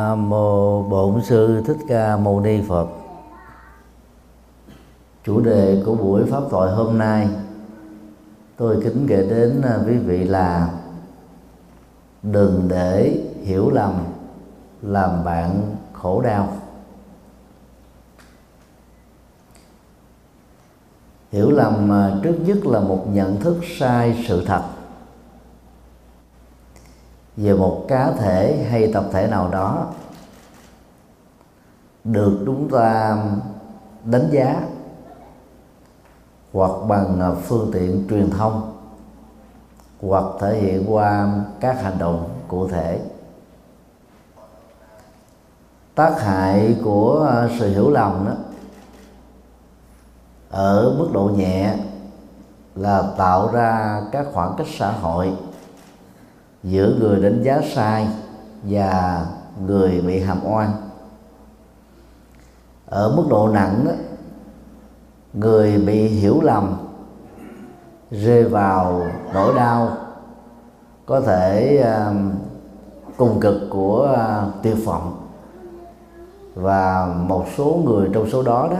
Nam mô Bổn sư Thích Ca Mâu Ni Phật. Chủ đề của buổi pháp thoại hôm nay, tôi kính gửi đến à, quý vị là đừng để hiểu lầm, làm bạn khổ đau. Hiểu lầm à, trước nhất là một nhận thức sai sự thật về một cá thể hay tập thể nào đó, được chúng ta đánh giá hoặc bằng phương tiện truyền thông hoặc thể hiện qua các hành động cụ thể. Tác hại của sự hiểu lầm đó, ở mức độ nhẹ là tạo ra các khoảng cách xã hội giữa người đánh giá sai và người bị hàm oan. Ở mức độ nặng đó, người bị hiểu lầm rơi vào nỗi đau có thể um, cùng cực của uh, tiêu vọng và một số người trong số đó đó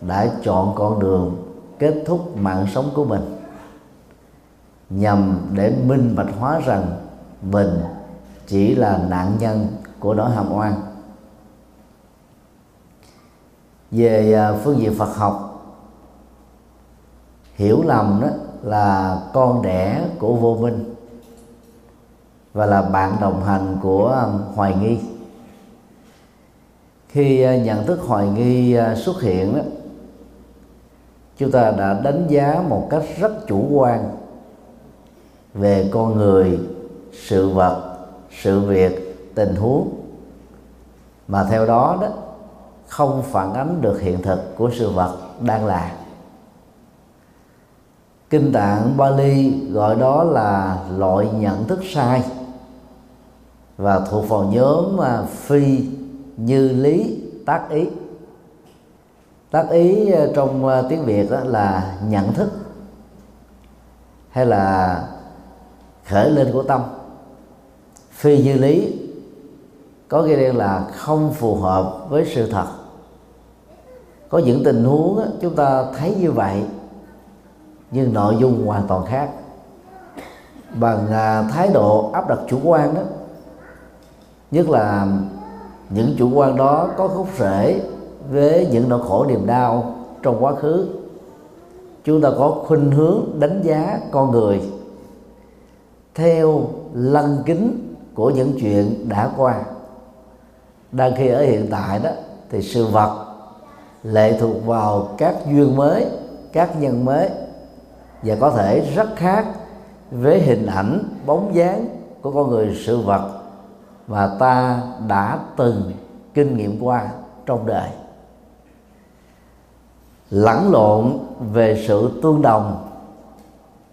đã chọn con đường kết thúc mạng sống của mình nhằm để minh bạch hóa rằng mình chỉ là nạn nhân của nỗi hàm oan. Về à, phương diện Phật học, hiểu lầm đó là con đẻ của vô minh và là bạn đồng hành của à, hoài nghi. Khi à, nhận thức hoài nghi xuất hiện đó, chúng ta đã đánh giá một cách rất chủ quan về con người, sự vật, sự việc, tình huống. Mà theo đó đó, không phản ánh được hiện thực của sự vật đang là. Kinh tạng Bali gọi đó là loại nhận thức sai. Và thuộc vào nhóm mà phi, như lý, tác ý. Tác ý à, trong à, tiếng việt đó là nhận thức hay là khởi lên của tâm. Phi như lý có nghĩa đen là không phù hợp với sự thật. Có những tình huống đó, chúng ta thấy như vậy nhưng nội dung hoàn toàn khác. Bằng à, thái độ áp đặt chủ quan đó nhất là những chủ quan đó có gốc rễ với những nỗi khổ niềm đau trong quá khứ. Chúng ta có khuynh hướng đánh giá con người theo lăng kính của những chuyện đã qua. Đang khi ở hiện tại đó, thì sự vật lệ thuộc vào các duyên mới, các nhân mới, và có thể rất khác với hình ảnh, bóng dáng của con người sự vật mà ta đã từng kinh nghiệm qua trong đời. Lẫn lộn về sự tương đồng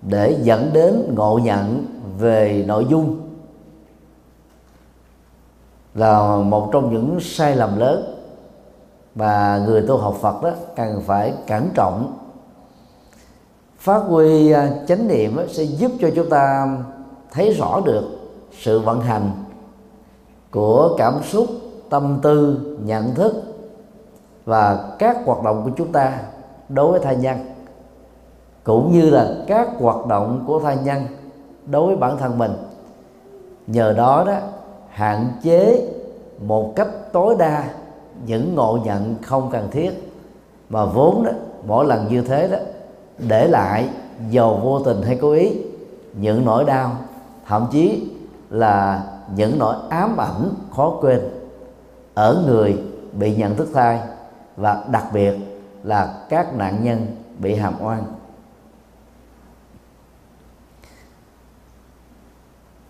để dẫn đến ngộ nhận về nội dung là một trong những sai lầm lớn mà người tu học Phật đó cần phải cẩn trọng. Phát huy à, chánh niệm sẽ giúp cho chúng ta thấy rõ được sự vận hành của cảm xúc, tâm tư, nhận thức và các hoạt động của chúng ta đối với thai nhân, cũng như là các hoạt động của thai nhân đối với bản thân mình. Nhờ đó đó, hạn chế một cách tối đa những ngộ nhận không cần thiết. Mà vốn đó, mỗi lần như thế đó, để lại dầu vô tình hay cố ý, những nỗi đau, thậm chí là những nỗi ám ảnh khó quên, ở người bị nhận thức thai và đặc biệt là các nạn nhân bị hàm oan.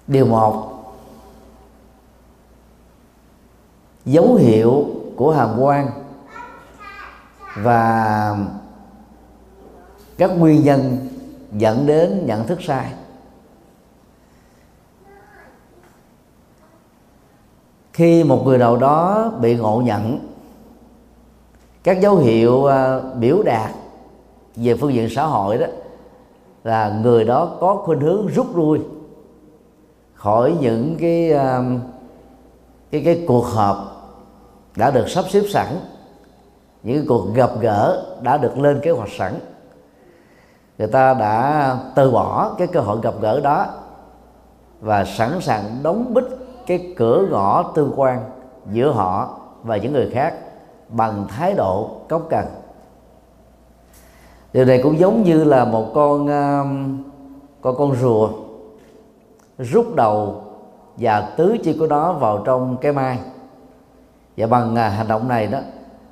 Điều một. Dấu hiệu của hàm quan và các nguyên nhân dẫn đến nhận thức sai. Khi một người nào đó bị ngộ nhận, các dấu hiệu ờ, biểu đạt về phương diện xã hội đó là người đó có khuynh hướng rút lui khỏi những cái um, cái cái cuộc họp đã được sắp xếp sẵn, những cuộc gặp gỡ đã được lên kế hoạch sẵn. Người ta đã từ bỏ cái cơ hội gặp gỡ đó và sẵn sàng đóng bít cái cửa ngõ tương quan giữa họ và những người khác bằng thái độ cốc cần điều này cũng giống như là một con um, con con rùa rút đầu và tứ chi của nó vào trong cái mai. Và bằng à, hành động này đó,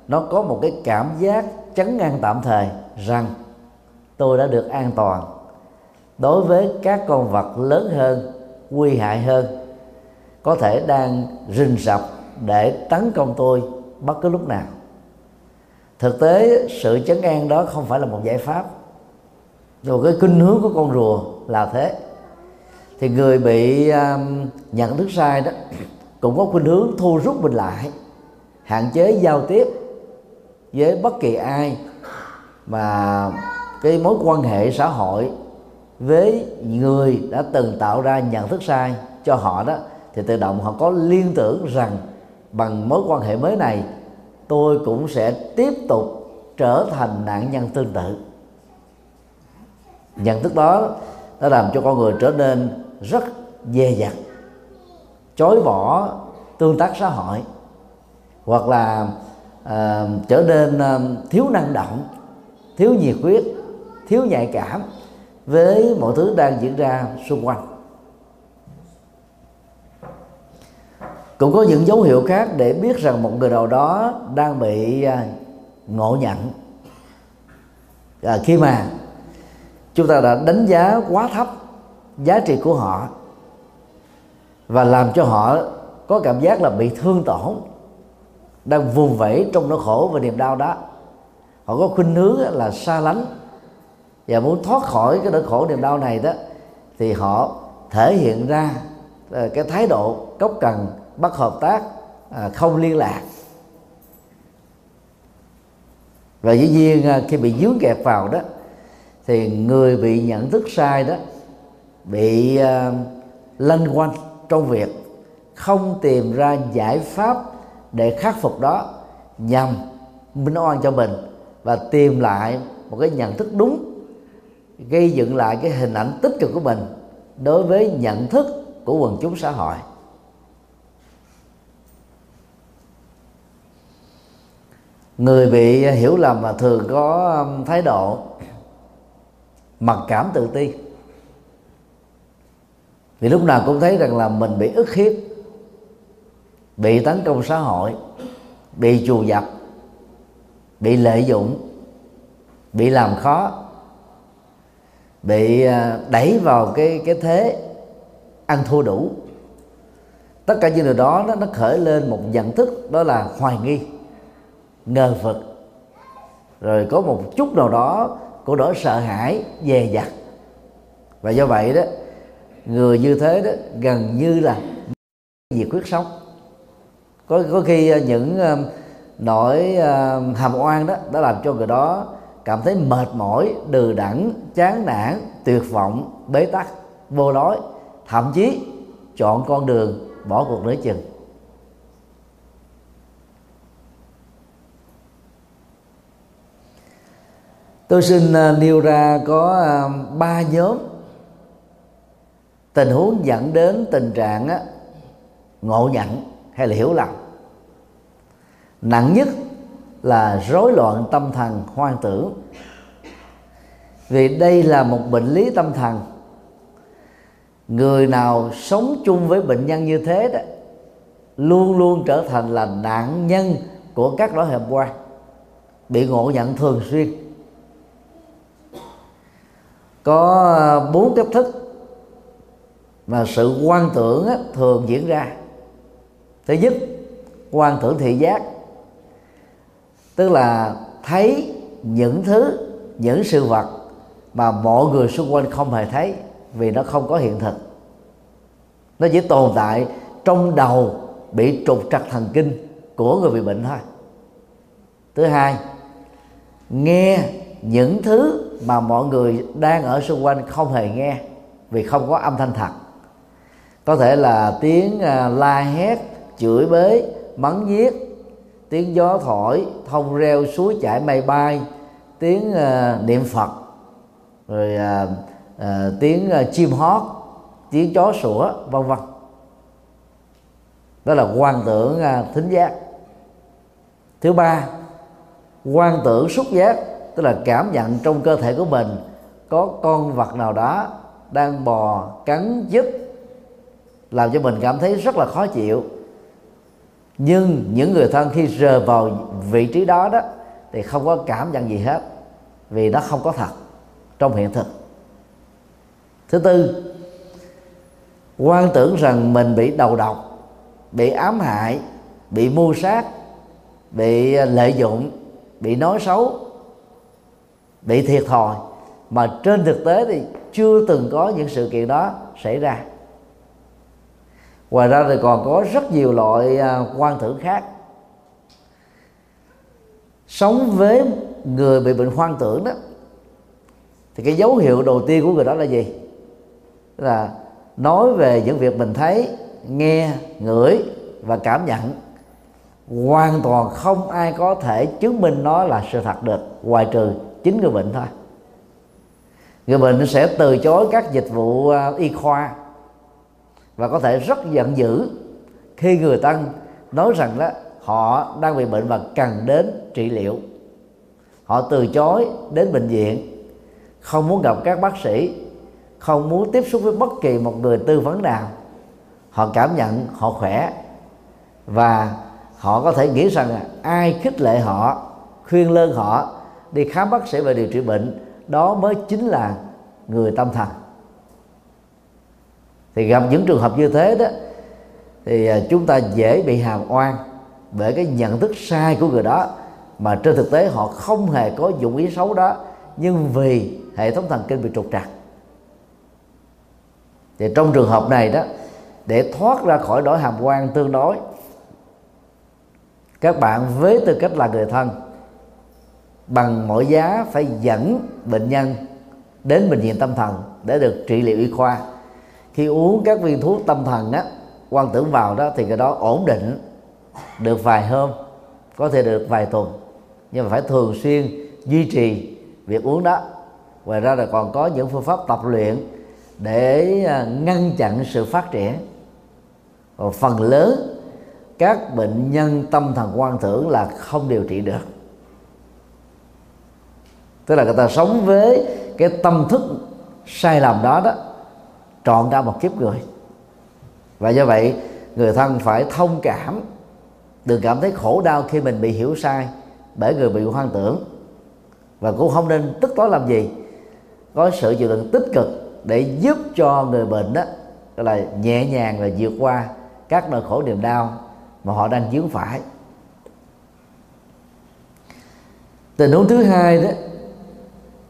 nó có một cái cảm giác chấn an tạm thời rằng tôi đã được an toàn đối với các con vật lớn hơn, nguy hại hơn, có thể đang rình rập để tấn công tôi bất cứ lúc nào. Thực tế, sự chấn an đó không phải là một giải pháp. Rồi cái kinh hướng của con rùa là thế thì người bị um, nhận thức sai đó cũng có khuynh hướng thu rút mình lại hạn chế giao tiếp với bất kỳ ai mà cái mối quan hệ xã hội với người đã từng tạo ra nhận thức sai cho họ đó thì tự động họ có liên tưởng rằng bằng mối quan hệ mới này tôi cũng sẽ tiếp tục trở thành nạn nhân tương tự. Nhận thức đó nó làm cho con người trở nên rất dè dặt chối bỏ tương tác xã hội hoặc là uh, trở nên uh, thiếu năng động thiếu nhiệt huyết thiếu nhạy cảm với mọi thứ đang diễn ra xung quanh. Cũng có những dấu hiệu khác để biết rằng một người nào đó đang bị uh, ngộ nhận. À, khi mà chúng ta đã đánh giá quá thấp giá trị của họ và làm cho họ có cảm giác là bị thương tổn, đang vùng vẫy trong nỗi khổ và niềm đau đó. Họ có khuynh hướng là xa lánh và muốn thoát khỏi cái nỗi khổ niềm đau này đó, thì họ thể hiện ra ờ, cái thái độ cốc cần bất hợp tác à, không liên lạc. Và dĩ nhiên à, khi bị dướng kẹt vào đó, thì người bị nhận thức sai đó bị uh, lanh quanh trong việc không tìm ra giải pháp để khắc phục đó nhằm minh oan cho mình và tìm lại một cái nhận thức đúng gây dựng lại cái hình ảnh tích cực của mình đối với nhận thức của quần chúng xã hội. Người bị hiểu lầm mà thường có thái độ mặc cảm tự ti vì lúc nào cũng thấy rằng là mình bị ức hiếp bị tấn công xã hội bị trù dập bị lợi dụng bị làm khó bị à, đẩy vào cái cái thế ăn thua đủ. Tất cả những điều đó nó, nó khởi lên một nhận thức đó là hoài nghi ngờ vực. Rồi có một chút nào đó của nỗi sợ hãi dè dặt. Và do vậy đó người như thế đó gần như là diệt quyết sống. Có có khi ờ, những ờ, nỗi ờ, hàm oan đó, đã làm cho người đó cảm thấy mệt mỏi, đừ đẳng chán nản, tuyệt vọng, bế tắc, vô lối, thậm chí chọn con đường bỏ cuộc nửa chừng. Tôi xin nêu ra có ba nhóm tình huống dẫn đến tình trạng ngộ nhận hay là hiểu lầm. Nặng nhất là rối loạn tâm thần hoang tưởng. Vì đây là một bệnh lý tâm thần. Người nào sống chung với bệnh nhân như thế đó, luôn luôn trở thành là nạn nhân của các lỗi hẹp quan bị ngộ nhận thường xuyên. Có à, bốn cách thức mà sự quan tưởng á, thường diễn ra. Thứ nhất quan tưởng thị giác. Tức là thấy những thứ những sự vật mà mọi người xung quanh không hề thấy vì nó không có hiện thực. Nó chỉ tồn tại trong đầu bị trục trặc thần kinh của người bị bệnh thôi. Thứ hai nghe những thứ mà mọi người đang ở xung quanh không hề nghe vì không có âm thanh thật có thể là tiếng à, la hét chửi bới mắng giết tiếng gió thổi thông reo suối chảy mây bay tiếng uh, niệm phật rồi uh, uh, tiếng uh, chim hót tiếng chó sủa vân vân. Đó là quan tưởng uh, thính giác. Thứ ba quan tưởng xúc giác tức là cảm nhận trong cơ thể của mình có con vật nào đó đang bò cắn dứt làm cho mình cảm thấy rất là khó chịu. Nhưng những người thân khi rời vào vị trí đó đó, thì không có cảm nhận gì hết, vì nó không có thật trong hiện thực. Thứ tư, quan tưởng rằng mình bị đầu độc, bị ám hại, bị mưu sát, bị à, lợi dụng, bị nói xấu, bị thiệt thòi. Mà trên thực tế thì chưa từng có những sự kiện đó xảy ra ngoài ra thì còn có rất nhiều loại à, quan tưởng khác. Sống với người bị bệnh hoang tưởng đó, thì cái dấu hiệu đầu tiên của người đó là gì? Là nói về những việc mình thấy, nghe, ngửi và cảm nhận. Hoàn toàn không ai có thể chứng minh nó là sự thật được, ngoài trừ chính người bệnh thôi. Người bệnh sẽ từ chối các dịch vụ à, y khoa và có thể rất giận dữ khi người ta nói rằng đó, họ đang bị bệnh và cần đến trị liệu. Họ từ chối đến bệnh viện, không muốn gặp các bác sĩ, không muốn tiếp xúc với bất kỳ một người tư vấn nào. Họ cảm nhận họ khỏe và họ có thể nghĩ rằng ai khích lệ họ, khuyên lơn họ đi khám bác sĩ và điều trị bệnh, đó mới chính là người tâm thần thì gặp những trường hợp như thế đó, thì à, chúng ta dễ bị hàm oan bởi cái nhận thức sai của người đó mà trên thực tế họ không hề có dụng ý xấu đó, nhưng vì hệ thống thần kinh bị trục trặc. Thì trong trường hợp này đó, để thoát ra khỏi đổi hàm quan tương đối, các bạn với tư cách là người thân bằng mọi giá phải dẫn bệnh nhân đến bệnh viện tâm thần để được trị liệu y khoa khi uống các viên thuốc tâm thần á, quan tưởng vào đó thì cái đó ổn định được vài hôm, có thể được vài tuần. Nhưng mà phải thường xuyên duy trì việc uống đó. Ngoài ra là còn có những phương pháp tập luyện để à, ngăn chặn sự phát triển. Còn phần lớn các bệnh nhân tâm thần quan tưởng là không điều trị được. Tức là người ta sống với cái tâm thức sai lầm đó đó trọn cả một kiếp người. Và do vậy, người thân phải thông cảm, đừng cảm thấy khổ đau khi mình bị hiểu sai bởi người bị hoang tưởng. Và cũng không nên tức tối làm gì, có sự chịu đựng tích cực để giúp cho người bệnh đó là nhẹ nhàng và vượt qua các nỗi khổ niềm đau mà họ đang dướng phải. Tình huống thứ hai đó,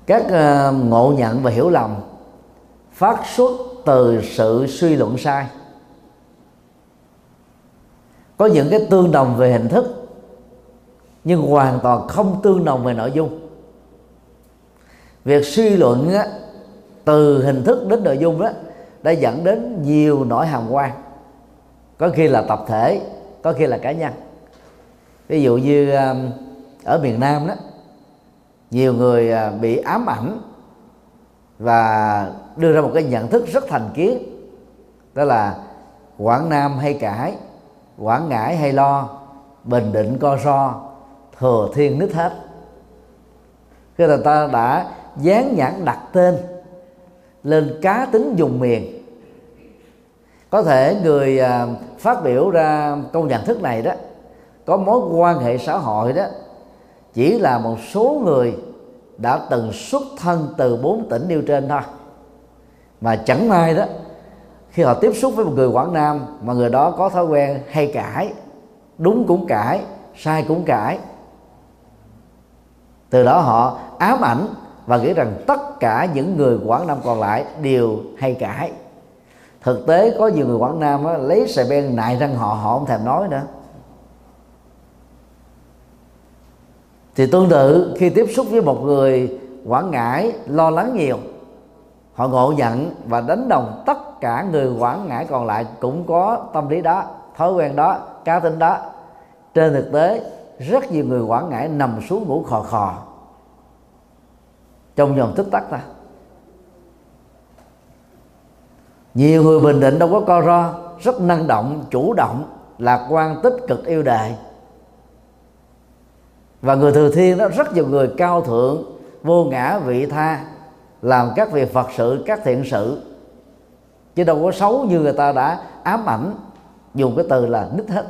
các ờ, ngộ nhận và hiểu lầm, phát xuất từ sự suy luận sai. Có những cái tương đồng về hình thức nhưng hoàn toàn không tương đồng về nội dung. Việc suy luận á, từ hình thức đến nội dung đó đã dẫn đến nhiều nỗi hàm quan. Có khi là tập thể có khi là cá nhân. Ví dụ như à, ở miền nam đó nhiều người à, bị ám ảnh và đưa ra một cái nhận thức rất thành kiến. Đó là quảng nam hay cãi, quảng ngãi hay lo, bình định co so thừa thiên nứt hết. Khi người ta đã dán nhãn đặt tên lên cá tính dùng miền, có thể người à, phát biểu ra câu nhận thức này đó, có mối quan hệ xã hội đó, chỉ là một số người đã từng xuất thân từ bốn tỉnh nêu trên thôi. Mà chẳng may đó khi họ tiếp xúc với một người quảng nam mà người đó có thói quen hay cãi đúng cũng cãi sai cũng cãi từ đó họ ám ảnh và nghĩ rằng tất cả những người quảng nam còn lại đều hay cãi. Thực tế có nhiều người quảng nam á, lấy sợi beng nại răng họ họ không thèm nói nữa. Thì tương tự, khi tiếp xúc với một người quảng ngãi lo lắng nhiều, họ ngộ nhận và đánh đồng tất cả người quảng ngãi còn lại cũng có tâm lý đó, thói quen đó, cá tính đó. Trên thực tế, rất nhiều người quảng ngãi nằm xuống ngủ khò khò, trong vòng tích tắc ta. Nhiều người bình định đâu có co ro, rất năng động, chủ động, lạc quan, tích cực, yêu đời và người thừa thiên đó rất nhiều người cao thượng vô ngã vị tha làm các việc phật sự các thiện sự. Chứ đâu có xấu như người ta đã ám ảnh dùng cái từ là nít hết.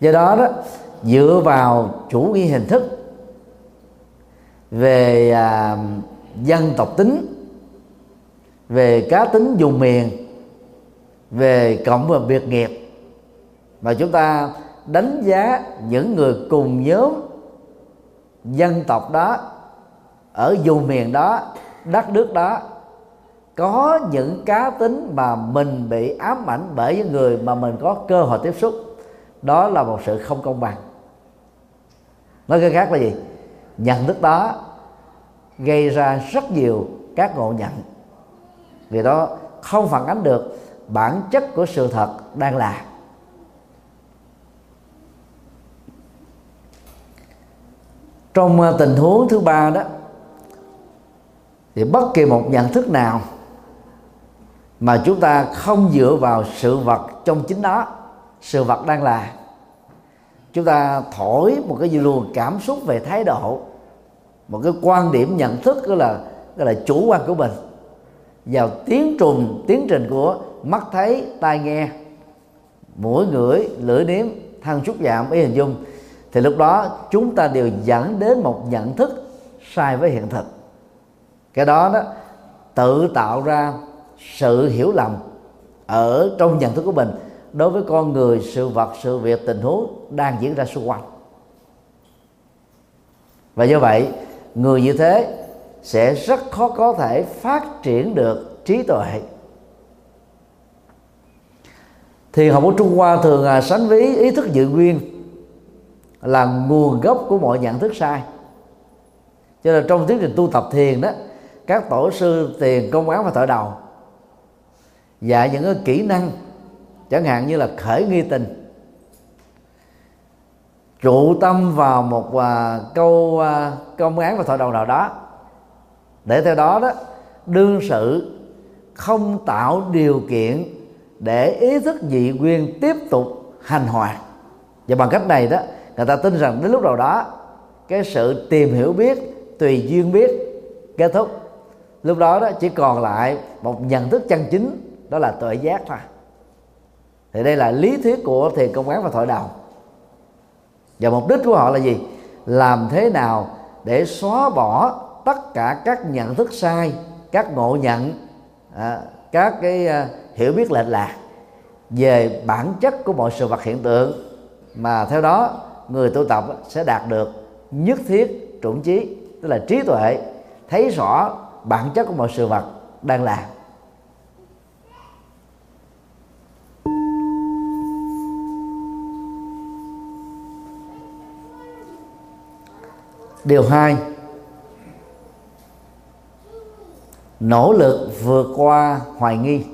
Do đó đó dựa vào chủ nghĩa hình thức về à, dân tộc tính về cá tính dùng miền về cộng và biệt nghiệp mà chúng ta đánh giá những người cùng nhóm dân tộc đó, ở vùng miền đó, đất nước đó, có những cá tính mà mình bị ám ảnh bởi những người mà mình có cơ hội tiếp xúc, đó là một sự không công bằng. Nói cái khác là gì? Nhận thức đó gây ra rất nhiều các ngộ nhận. Vì đó không phản ánh được bản chất của sự thật đang là. Trong ờ, tình huống thứ ba đó, thì bất kỳ một nhận thức nào mà chúng ta không dựa vào sự vật trong chính đó sự vật đang là, chúng ta thổi một cái luồng cảm xúc về thái độ, một cái quan điểm nhận thức đó là đó là chủ quan của mình vào tiến trùng, tiến trình của mắt thấy, tai nghe, mũi ngửi, lưỡi nếm thân xúc chạm ý hình dung thì lúc đó chúng ta đều dẫn đến một nhận thức sai với hiện thực. Cái đó đó tự tạo ra sự hiểu lầm ở trong nhận thức của mình đối với con người sự vật sự việc tình huống đang diễn ra xung quanh. Và do vậy người như thế sẽ rất khó có thể phát triển được trí tuệ. Thì học của Trung Hoa thường à, sánh ví ý thức dự nguyên là nguồn gốc của mọi nhận thức sai. Cho nên trong tiến trình tu tập thiền đó các tổ sư tiền công án và thợ đầu dạy những cái kỹ năng chẳng hạn như là khởi nghi tình trụ tâm vào một uh, câu uh, công án và thợ đầu nào đó để theo đó đó đương sự không tạo điều kiện để ý thức dị nguyên tiếp tục hành hoạt và bằng cách này đó người ta tin rằng đến lúc nào đó cái sự tìm hiểu biết tùy duyên biết kết thúc. Lúc đó đó chỉ còn lại một nhận thức chân chính đó là tuệ giác thôi. Thì đây là lý thuyết của thiền công án và thoại đầu và mục đích của họ là gì? Làm thế nào để xóa bỏ tất cả các nhận thức sai các ngộ nhận à, các cái à, hiểu biết lệch lạc về bản chất của mọi sự vật hiện tượng. Mà theo đó người tu tập sẽ đạt được nhất thiết trụng trí, tức là trí tuệ, thấy rõ bản chất của mọi sự vật đang là điều hai, nỗ lực vượt qua hoài nghi.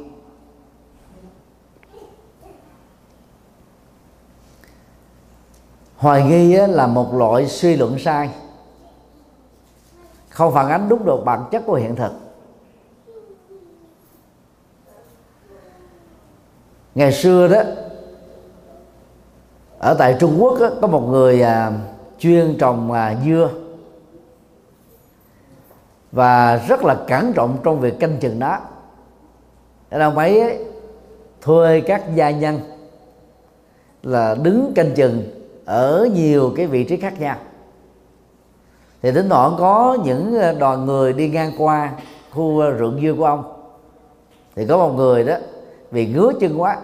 Hoài nghi là một loại suy luận sai. Không phản ánh đúng được bản chất của hiện thực. Ngày xưa đó ở tại Trung Quốc đó, có một người à, chuyên trồng à, dưa. Và rất là cẩn trọng trong việc canh chừng nó. Nên ông ấy thuê các gia nhân là đứng canh chừng ở nhiều cái vị trí khác nhau. Thì thỉnh thoảng có những ờ, đoàn người đi ngang qua khu ờ, rượu dưa của ông. Thì có một người đó, vì ngứa chân quá,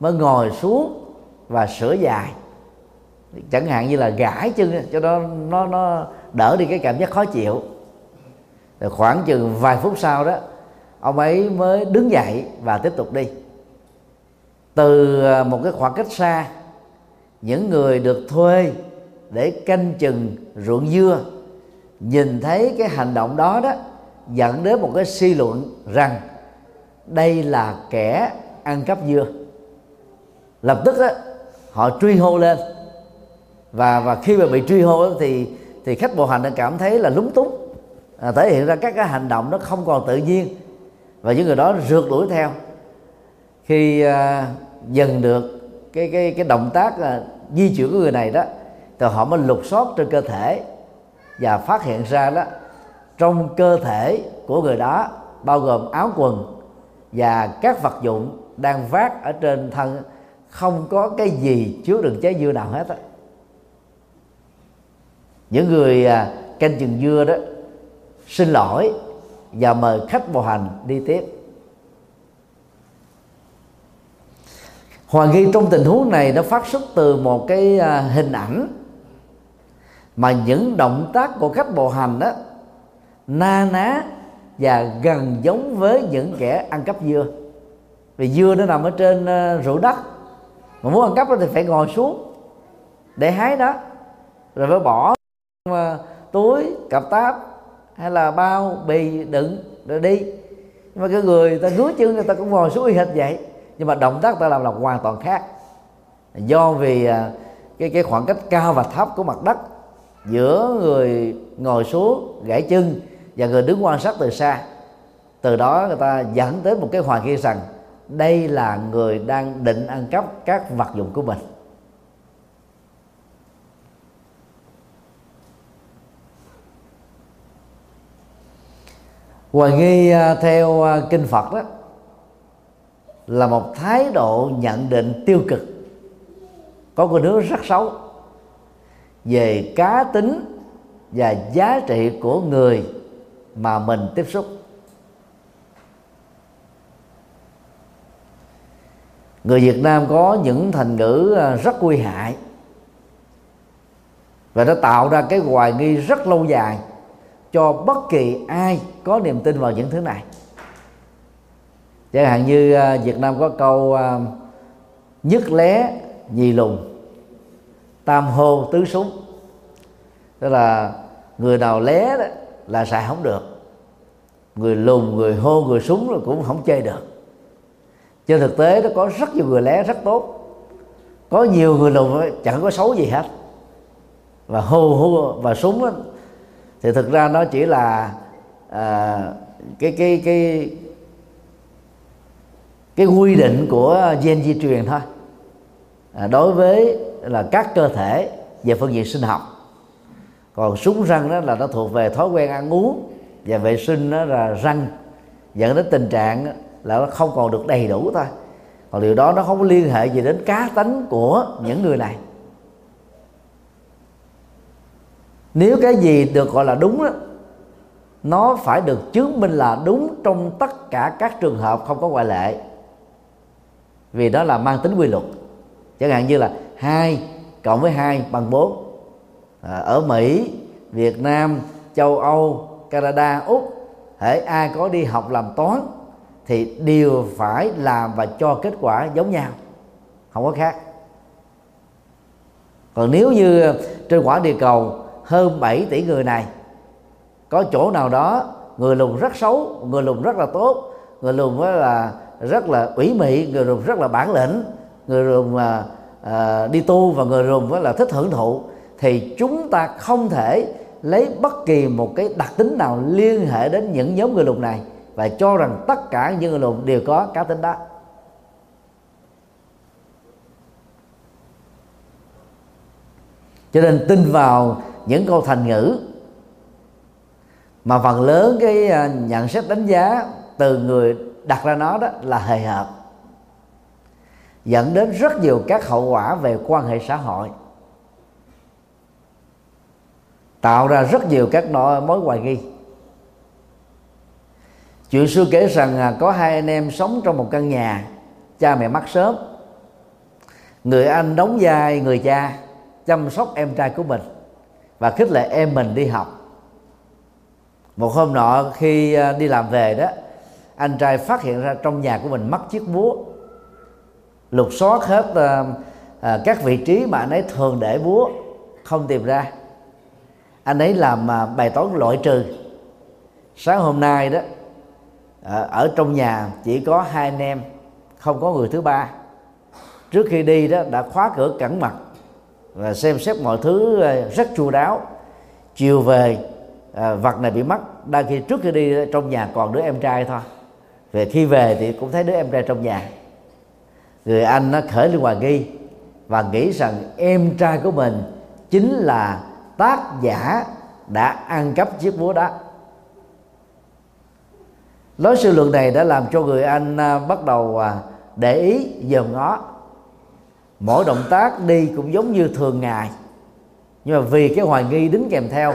mới ngồi xuống và sửa dài. Chẳng hạn như là gãi chân cho nó nó nó đỡ đi cái cảm giác khó chịu. Rồi khoảng chừng vài phút sau đó, ông ấy mới đứng dậy và tiếp tục đi. Từ ờ, một cái khoảng cách xa những người được thuê để canh chừng ruộng dưa nhìn thấy cái hành động đó đó dẫn đến một cái suy luận rằng đây là kẻ ăn cắp dưa. Lập tức đó họ truy hô lên. Và và khi mà bị truy hô thì thì khách bộ hành đã cảm thấy là lúng túng à, thể hiện ra các cái hành động nó không còn tự nhiên. Và những người đó rượt đuổi theo. Khi à, dần được cái cái cái động tác uh, di chuyển của người này đó thì họ mới lục soát trên cơ thể và phát hiện ra đó trong cơ thể của người đó bao gồm áo quần và các vật dụng đang vác ở trên thân không có cái gì chứa đựng trái dưa nào hết á. Những người à, canh chừng dưa đó xin lỗi và mời khách bộ hành đi tiếp. Hoàng nghi trong tình huống này nó phát xuất từ một cái à, hình ảnh mà những động tác của khách bộ hành đó na ná và gần giống với những kẻ ăn cắp dưa. Vì dưa nó nằm ở trên uh, đất. Mà muốn ăn cắp thì phải ngồi xuống để hái đó rồi phải bỏ túi cặp táp hay là bao bì đựng rồi đi. Nhưng mà cái người ta ngứa chân người ta cũng ngồi xuống y hệt vậy nhưng mà động tác ta làm là hoàn toàn khác. Do vì à, cái cái khoảng cách cao và thấp của mặt đất giữa người ngồi xuống, gãy chân và người đứng quan sát từ xa, từ đó người ta dẫn tới một cái hoài nghi rằng đây là người đang định ăn cắp các vật dụng của mình. Hoài nghi à, theo à, kinh phật đó là một thái độ nhận định tiêu cực. Có cái đứa rất xấu. Về cá tính và giá trị của người mà mình tiếp xúc. Người Việt Nam có những thành ngữ à, rất nguy hại. Và nó tạo ra cái hoài nghi rất lâu dài cho bất kỳ ai có niềm tin vào những thứ này chẳng hạn như à, Việt Nam có câu à, nhất lé nhì lùng tam hô tứ súng. Tức là người nào lé đó là xài không được. Người lùn người hô người súng là cũng không chơi được. Trên thực tế nó có rất nhiều người lé rất tốt. Có nhiều người lùn chẳng có xấu gì hết. Và hô hô và súng đó, thì thực ra nó chỉ là à, cái cái cái cái quy định của gen di truyền thôi. À, đối với là các cơ thể về phương diện sinh học. Còn súng răng đó là nó thuộc về thói quen ăn uống và vệ sinh đó là răng. Dẫn đến tình trạng là nó không còn được đầy đủ thôi. Còn điều đó nó không có liên hệ gì đến cá tánh của những người này. Nếu cái gì được gọi là đúng đó, nó phải được chứng minh là đúng trong tất cả các trường hợp không có ngoại lệ vì đó là mang tính quy luật. Chẳng hạn như là hai cộng với hai bằng bốn. À, ở Mỹ Việt Nam châu Âu Canada Úc hễ ai có đi học làm toán thì đều phải làm và cho kết quả giống nhau. Không có khác. Còn nếu như trên quả địa cầu hơn 7 tỷ người này có chỗ nào đó người lùn rất xấu người lùn rất là tốt người lùn là rất là ủy mị người lùn rất là bản lĩnh người lùn mà à, đi tu và người lùn là thích hưởng thụ thì chúng ta không thể lấy bất kỳ một cái đặc tính nào liên hệ đến những nhóm người lùn này và cho rằng tất cả những người lùn đều có cá tính đó. Cho nên tin vào những câu thành ngữ mà phần lớn cái à, nhận xét đánh giá từ người đặt ra nó đó là hề hợp. Dẫn đến rất nhiều các hậu quả về quan hệ xã hội. Tạo ra rất nhiều các mối hoài nghi. Chuyện xưa kể rằng à, có hai anh em sống trong một căn nhà, cha mẹ mất sớm. Người anh đóng vai người cha, chăm sóc em trai của mình, và khích lệ em mình đi học. Một hôm nọ khi à, đi làm về đó anh trai phát hiện ra trong nhà của mình mất chiếc búa. Lục soát hết uh, các vị trí mà anh ấy thường để búa không tìm ra. Anh ấy làm uh, bài toán loại trừ. Sáng hôm nay đó uh, ở trong nhà chỉ có hai anh em không có người thứ ba. Trước khi đi đó đã khóa cửa cẩn mật và xem xét mọi thứ ờ, rất chu đáo. Chiều về à, vật này bị mất. Đang khi trước khi đi trong nhà còn đứa em trai thôi về khi về thì cũng thấy đứa em trai trong nhà. Người anh nó khởi lên hoài nghi và nghĩ rằng em trai của mình chính là tác giả đã ăn cắp chiếc búa đó lối suy luận này đã làm cho người anh à, bắt đầu à, để ý, dòm ngó. Mỗi động tác đi cũng giống như thường ngày. Nhưng mà vì cái hoài nghi đứng kèm theo,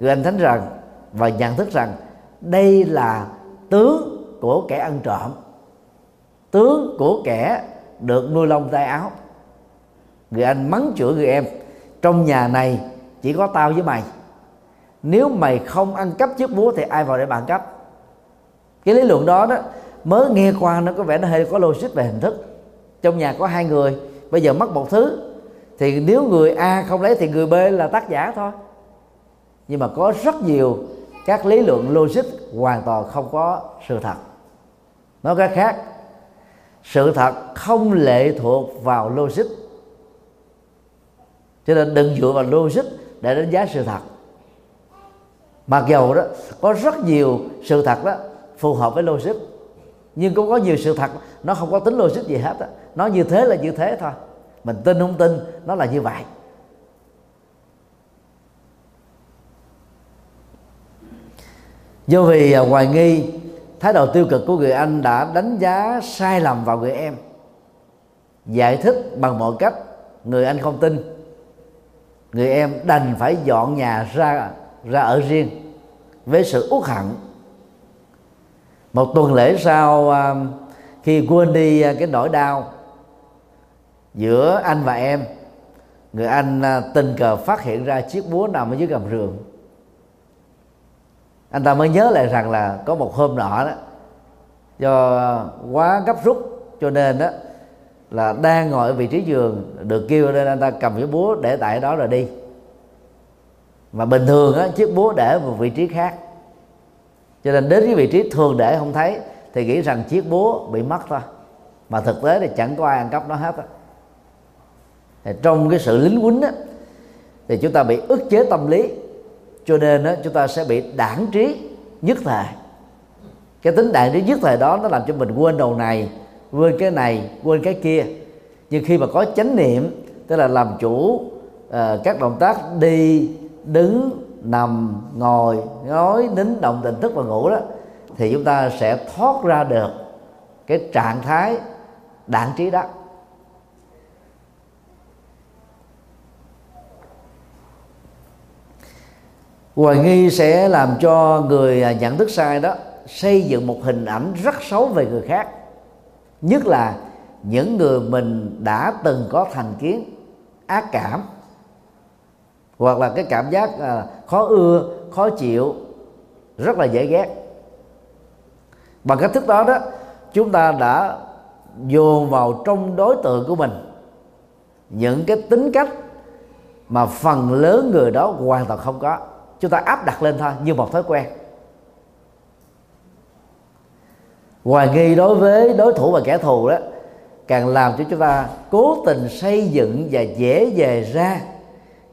người anh thánh rằng và nhận thức rằng đây là tướng của kẻ ăn trộm. Tướng của kẻ được nuôi lông tay áo. Người anh mắng chửi người em, trong nhà này chỉ có tao với mày. Nếu mày không ăn cắp chiếc búa thì ai vào để bạn cắp? Cái lý luận đó đó, mới nghe qua nó có vẻ nó hơi có logic về hình thức. Trong nhà có hai người, bây giờ mất một thứ, thì nếu người A không lấy thì người B là tác giả thôi. Nhưng mà có rất nhiều các lý luận logic hoàn toàn không có sự thật nói cách khác, sự thật không lệ thuộc vào logic. Cho nên đừng dựa vào logic để đánh giá sự thật. Mặc dầu đó, có rất nhiều sự thật đó phù hợp với logic, nhưng cũng có nhiều sự thật nó không có tính logic gì hết đó. nó như thế là như thế thôi. Mình tin không tin, nó là như vậy. Do vì à, hoài nghi thái độ tiêu cực của người anh đã đánh giá sai lầm vào người em. Giải thích bằng mọi cách, người anh không tin. Người em đành phải dọn nhà ra ra ở riêng, với sự uất hận. Một tuần lễ sau à, khi quên đi à, cái nỗi đau giữa anh và em, người anh à, tình cờ phát hiện ra chiếc búa nằm ở dưới gầm giường anh ta mới nhớ lại rằng là có một hôm nọ đó, do quá gấp rút cho nên đó, là đang ngồi ở vị trí giường, được kêu nên anh ta cầm cái búa để tại đó rồi đi. Mà bình thường á, chiếc búa để một vị trí khác. Cho nên đến cái vị trí thường để không thấy, thì nghĩ rằng chiếc búa bị mất thôi. Mà thực tế thì chẳng có ai ăn cắp nó hết á. Thì trong cái sự lính quýnh á, thì chúng ta bị ức chế tâm lý cho nên đó, chúng ta sẽ bị đảng trí nhất thời. Cái tính đảng trí nhất thời đó nó làm cho mình quên đầu này quên cái này quên cái kia. Nhưng khi mà có chánh niệm tức là làm chủ uh, các động tác đi đứng nằm ngồi nói nín động tình thức và ngủ đó thì chúng ta sẽ thoát ra được cái trạng thái đản trí đó. Hoài nghi sẽ làm cho người à, nhận thức sai đó, xây dựng một hình ảnh rất xấu về người khác. Nhất là những người mình đã từng có thành kiến, ác cảm, hoặc là cái cảm giác à, khó ưa, khó chịu, rất là dễ ghét. Bằng cách thức đó đó, chúng ta đã dồn vào trong đối tượng của mình những cái tính cách mà phần lớn người đó hoàn toàn không có chúng ta áp đặt lên thôi như một thói quen. Hoài nghi đối với đối thủ và kẻ thù đó, càng làm cho chúng ta cố tình xây dựng và dễ dề ra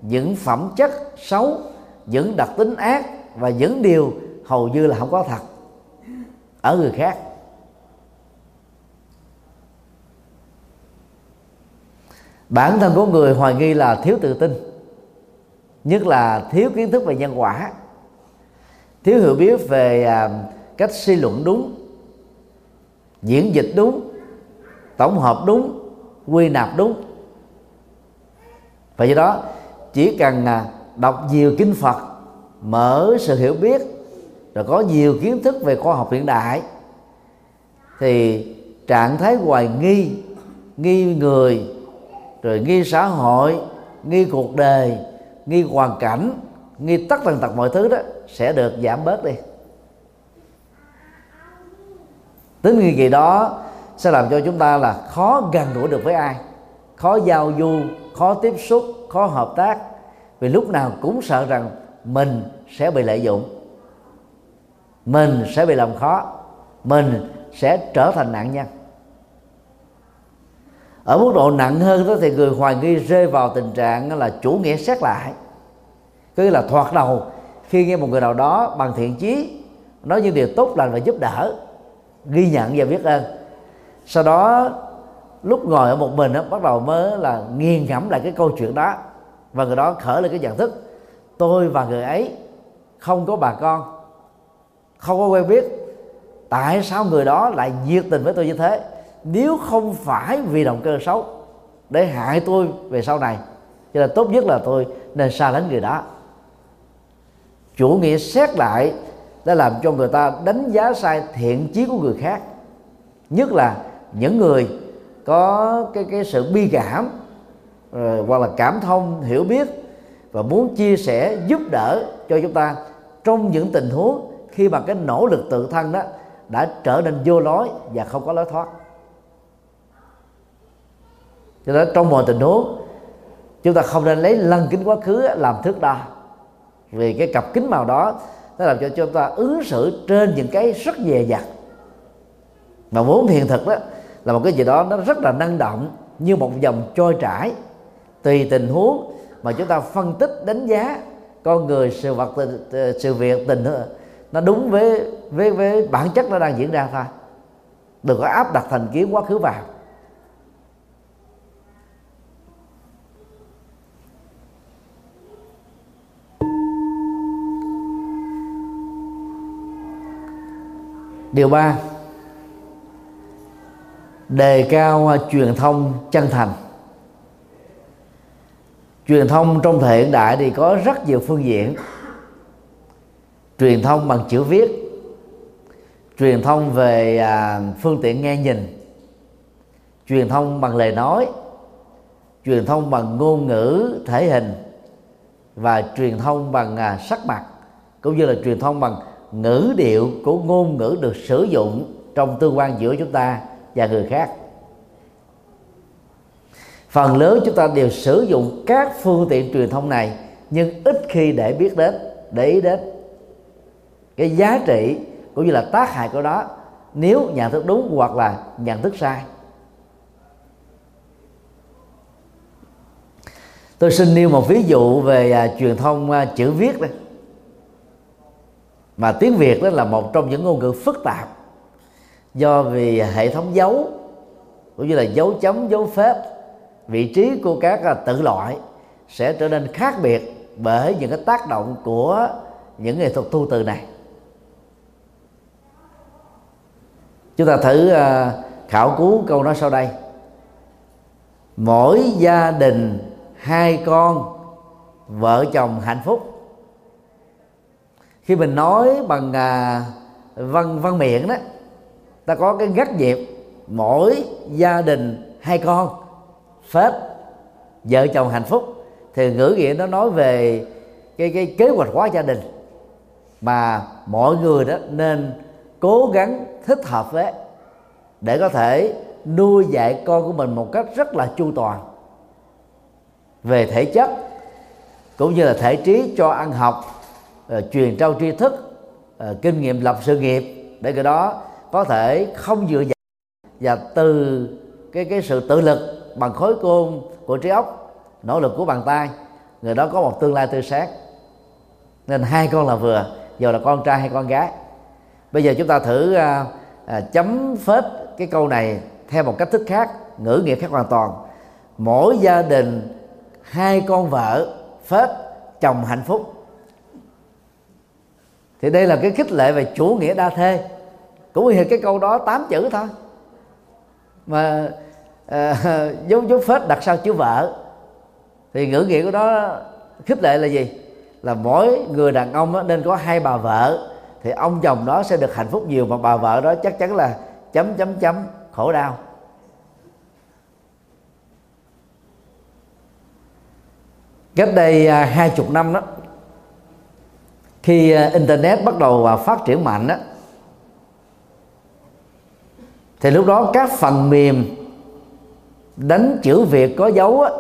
những phẩm chất xấu, những đặc tính ác và những điều hầu như là không có thật ở người khác. Bản thân của người hoài nghi là thiếu tự tin nhất là thiếu kiến thức về nhân quả, thiếu hiểu biết về à, cách suy luận đúng, diễn dịch đúng, tổng hợp đúng, quy nạp đúng. Và do đó, chỉ cần à, đọc nhiều kinh phật, mở sự hiểu biết, rồi có nhiều kiến thức về khoa học hiện đại, thì trạng thái hoài nghi nghi người, rồi nghi xã hội, nghi cuộc đời nghi hoàn cảnh, nghi tất tần tật mọi thứ đó sẽ được giảm bớt đi. Tính nghi kỳ đó sẽ làm cho chúng ta là khó gần gũi được với ai, khó giao du, khó tiếp xúc, khó hợp tác, vì lúc nào cũng sợ rằng mình sẽ bị lợi dụng, mình sẽ bị làm khó, mình sẽ trở thành nạn nhân ở mức độ nặng hơn đó thì người hoài nghi rơi vào tình trạng là chủ nghĩa xét lại. Cứ là thoạt đầu khi nghe một người nào đó bằng thiện chí nói những điều tốt lành và giúp đỡ ghi nhận và biết ơn. Sau đó lúc ngồi ở một mình đó, bắt đầu mới là nghiền ngẫm lại cái câu chuyện đó. Và người đó khởi lên cái nhận thức tôi và người ấy không có bà con không có quen biết. Tại sao người đó lại nhiệt tình với tôi như thế? Nếu không phải vì động cơ xấu để hại tôi về sau này cho nên tốt nhất là tôi nên xa lánh người đó. Chủ nghĩa xét lại đã làm cho người ta đánh giá sai thiện chí của người khác nhất là những người có cái cái sự bi cảm rồi, hoặc là cảm thông hiểu biết và muốn chia sẻ giúp đỡ cho chúng ta trong những tình huống khi mà cái nỗ lực tự thân đó đã trở nên vô lối và không có lối thoát cho nên trong mọi tình huống, chúng ta không nên lấy lăng kính quá khứ làm thước đo. Vì cái cặp kính màu đó, nó làm cho chúng ta ứng xử trên những cái rất dè dặt. Mà vốn hiện thực đó, là một cái gì đó nó rất là năng động, như một dòng trôi trải. Tùy tình huống mà chúng ta phân tích đánh giá, con người, sự vật sự việc, tình nó đúng với với với bản chất nó đang diễn ra thôi. Đừng có áp đặt thành kiến quá khứ vào. Điều ba. Đề cao truyền thông chân thành. Truyền thông trong thời hiện đại thì có rất nhiều phương diện. Truyền thông bằng chữ viết. Truyền thông về à, phương tiện nghe nhìn. Truyền thông bằng lời nói. Truyền thông bằng ngôn ngữ thể hình. Và truyền thông bằng à, sắc mặt cũng như là truyền thông bằng ngữ điệu của ngôn ngữ được sử dụng trong tương quan giữa chúng ta và người khác. Phần lớn chúng ta đều sử dụng các phương tiện truyền thông này nhưng ít khi để biết đến để ý đến. Cái giá trị cũng như là tác hại của nó nếu nhận thức đúng hoặc là nhận thức sai. Tôi xin nêu một ví dụ về à, truyền thông à, chữ viết đây mà tiếng việt đó là một trong những ngôn ngữ phức tạp do vì hệ thống dấu cũng như là dấu chấm, dấu phép, vị trí của các à, tự loại sẽ trở nên khác biệt bởi những cái tác động của những nghệ thuật thu từ này. Chúng ta thử à, khảo cứu câu nói sau đây. Mỗi gia đình hai con, vợ chồng hạnh phúc khi mình nói bằng à, văn văn miệng đó ta có cái gắt nhịp mỗi gia đình hai con phết vợ chồng hạnh phúc. Thì ngữ nghĩa nó nói về cái cái kế hoạch hóa gia đình mà mọi người đó nên cố gắng thích hợp với để có thể nuôi dạy con của mình một cách rất là chu toàn về thể chất cũng như là thể trí cho ăn học Ờ, truyền trao tri thức uh, kinh nghiệm lập sự nghiệp để cái đó có thể không dựa dẫm và từ cái cái sự tự lực bằng khối côn của trí óc nỗ lực của bàn tay người đó có một tương lai tươi sáng. Nên hai con là vừa dù là con trai hay con gái. Bây giờ chúng ta thử à, à, chấm phết cái câu này theo một cách thức khác ngữ nghĩa khác hoàn toàn. Mỗi gia đình hai con vợ phết chồng hạnh phúc thì đây là cái khích lệ về chủ nghĩa đa thê. Cũng như cái câu đó tám chữ thôi. Mà à, dấu dấu phết đặt sau chữ vợ. Thì ngữ nghĩa của đó khích lệ là gì? Là mỗi người đàn ông nên có hai bà vợ thì ông chồng đó sẽ được hạnh phúc nhiều mà bà vợ đó chắc chắn là chấm chấm chấm khổ đau. Cách đây à, hai chục năm đó khi ờ, internet bắt đầu ờ, phát triển mạnh đó thì lúc đó các phần mềm đánh chữ việt có dấu á,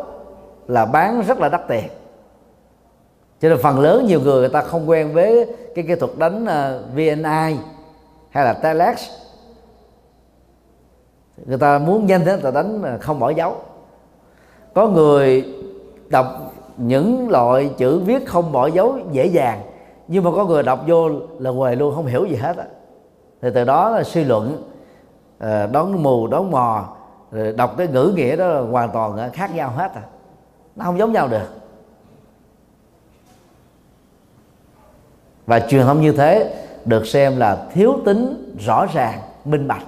là bán rất là đắt tiền. Cho nên phần lớn nhiều người người ta không quen với cái kỹ thuật đánh ờ, VNI hay là telex. Người ta muốn nhanh thế người ta đánh không bỏ dấu. Có người đọc những loại chữ viết không bỏ dấu dễ dàng nhưng mà có người đọc vô là huề luôn, không hiểu gì hết á. Thì từ đó là suy luận ờ, đón mù, đón mò, rồi đọc cái ngữ nghĩa đó là hoàn toàn khác nhau hết à. Nó không giống nhau được. Và truyền thông như thế được xem là thiếu tính, rõ ràng, minh bạch.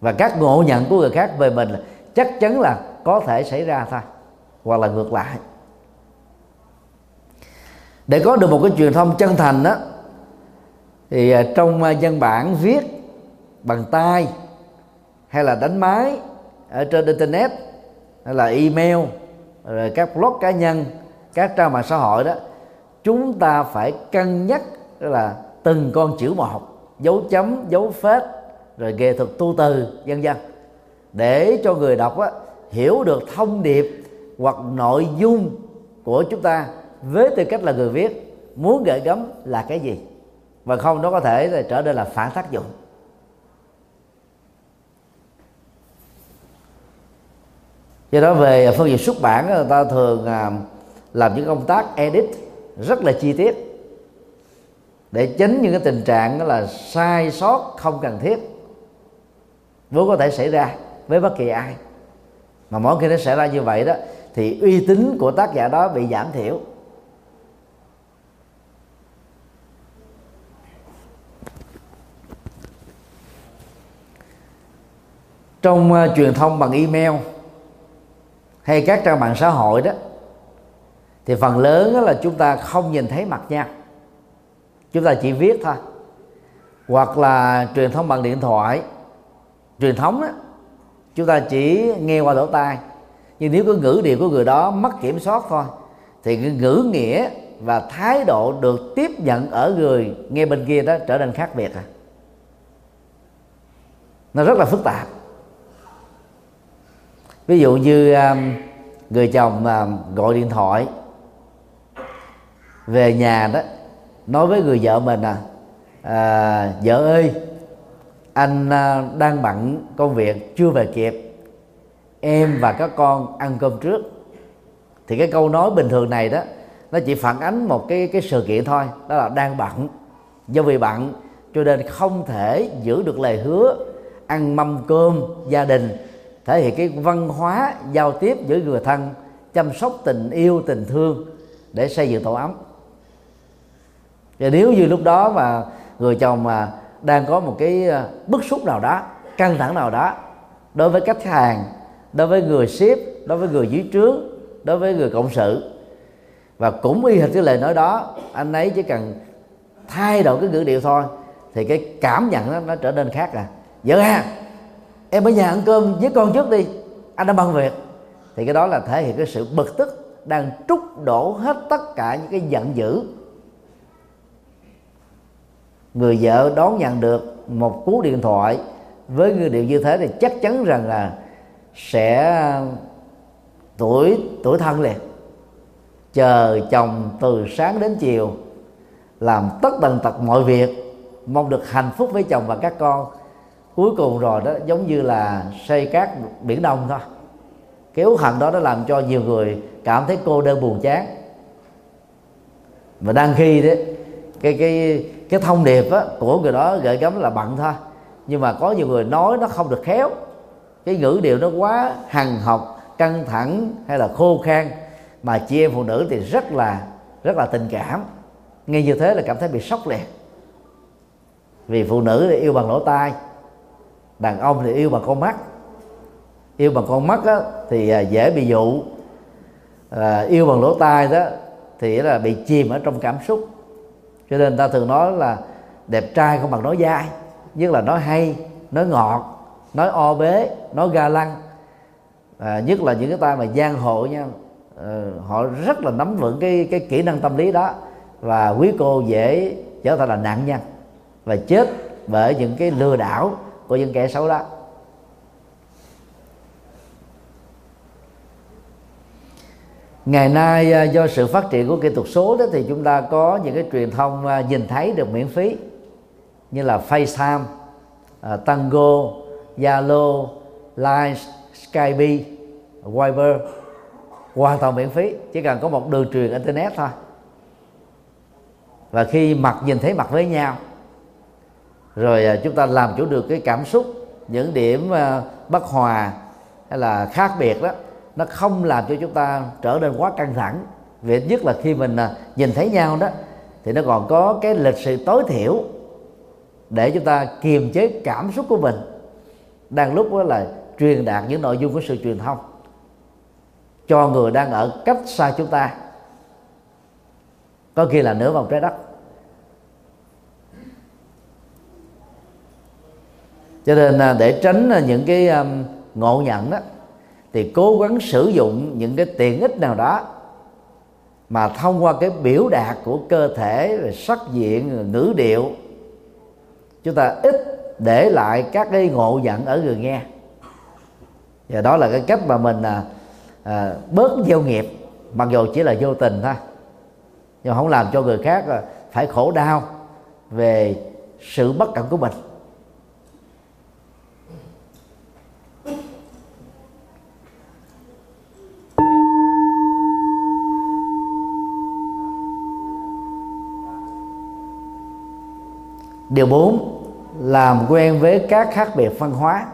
Và các ngộ nhận của người khác về mình chắc chắn là có thể xảy ra thôi, hoặc là ngược lại để có được một cái truyền thông chân thành đó thì à, trong à, văn bản viết bằng tay hay là đánh máy ở trên internet hay là email rồi các blog cá nhân các trang mạng xã hội đó chúng ta phải cân nhắc là từng con chữ một dấu chấm dấu phết rồi nghệ thuật tu từ vân vân. Để cho người đọc á, hiểu được thông điệp hoặc nội dung của chúng ta với tư cách là người viết, muốn gợi gắm là cái gì? Và không, nó có thể là trở nên là phản tác dụng. Do đó về phương diện xuất bản, người ta thường à, làm những công tác edit rất là chi tiết để tránh những cái tình trạng đó là sai sót không cần thiết, vốn có thể xảy ra với bất kỳ ai. Mà mỗi khi nó xảy ra như vậy đó, thì uy tín của tác giả đó bị giảm thiểu. Trong uh, truyền thông bằng email hay các trang mạng xã hội đó thì phần lớn đó là chúng ta không nhìn thấy mặt nhau chúng ta chỉ viết thôi. Hoặc là truyền thông bằng điện thoại truyền thống đó chúng ta chỉ nghe qua lỗ tai. Nhưng nếu có ngữ điệu của người đó mất kiểm soát thôi thì cái ngữ nghĩa và thái độ được tiếp nhận ở người nghe bên kia đó trở nên khác biệt à. Nó rất là phức tạp ví dụ như um, người chồng um, gọi điện thoại về nhà đó nói với người vợ mình à, à vợ ơi anh à, đang bận công việc chưa về kịp. Em và các con ăn cơm trước. Thì cái câu nói bình thường này đó nó chỉ phản ánh một cái cái sự kiện thôi đó là đang bận. Do vì bận cho nên không thể giữ được lời hứa ăn mâm cơm gia đình thể hiện cái văn hóa giao tiếp giữa người thân, chăm sóc tình yêu, tình thương để xây dựng tổ ấm. Và nếu như lúc đó mà người chồng mà đang có một cái ờ, bức xúc nào đó, căng thẳng nào đó đối với khách hàng, đối với người ship đối với người dưới trướng, đối với người cộng sự, và cũng y hệt cái lời nói đó, anh ấy chỉ cần thay đổi cái ngữ điệu thôi, thì cái cảm nhận đó nó trở nên khác à. Vợ ha em ở nhà ăn cơm với con trước đi. Anh đã bận việc. Thì cái đó là thể hiện cái sự bực tức đang trút đổ hết tất cả những cái giận dữ. Người vợ đón nhận được một cú điện thoại với người điệu như thế thì chắc chắn rằng là sẽ, tuổi tuổi thân liền. Chờ chồng từ sáng đến chiều, làm tất tần tật mọi việc, mong được hạnh phúc với chồng và các con cuối cùng rồi đó giống như là xây cát biển đông thôi. Cái uất hận đó nó làm cho nhiều người cảm thấy cô đơn buồn chán. Và đang khi đấy cái cái cái thông điệp á, của người đó gợi gắm là bận thôi. Nhưng mà có nhiều người nói nó không được khéo. Cái ngữ điệu nó quá hằng học căng thẳng hay là khô khan mà chị em phụ nữ thì rất là rất là tình cảm. Nghe như thế là cảm thấy bị sốc liền vì phụ nữ thì yêu bằng lỗ tai đàn ông thì yêu bằng con mắt. Yêu bằng con mắt á, thì à, dễ bị dụ. À, yêu bằng lỗ tai đó thì là bị chìm ở trong cảm xúc. Cho nên ta thường nói là đẹp trai không bằng nói dai nhất là nói hay nói ngọt nói o bế nói ga lăng. À, nhất là những cái tay mà giang hộ nha à, họ rất là nắm vững cái cái kỹ năng tâm lý đó và quý cô dễ trở thành là nạn nhân và chết bởi những cái lừa đảo của những kẻ xấu đó. Ngày nay à, do sự phát triển của kỹ thuật số đó thì chúng ta có những cái truyền thông à, nhìn thấy được miễn phí như là FaceTime, uh, Tango, Zalo Line Skype Viber. Hoàn toàn miễn phí chỉ cần có một đường truyền internet thôi. Và khi mặt nhìn thấy mặt với nhau rồi à, chúng ta làm chủ được cái cảm xúc, những điểm à, bất hòa hay là khác biệt đó, nó không làm cho chúng ta trở nên quá căng thẳng. Việc nhất là khi mình à, nhìn thấy nhau đó, thì nó còn có cái lịch sự tối thiểu để chúng ta kiềm chế cảm xúc của mình. Đang lúc đó là truyền đạt những nội dung của sự truyền thông cho người đang ở cách xa chúng ta. Có khi là nửa vòng trái đất. Cho nên à, để tránh à, những cái à, ngộ nhận đó thì cố gắng sử dụng những cái tiện ích nào đó mà thông qua cái biểu đạt của cơ thể rồi sắc diện ngữ điệu chúng ta ít để lại các cái ngộ nhận ở người nghe. Và đó là cái cách mà mình à, à, bớt gieo nghiệp mặc dù chỉ là vô tình thôi nhưng không làm cho người khác phải khổ đau về sự bất cẩn của mình. Điều 4 làm quen với các khác biệt văn hóa.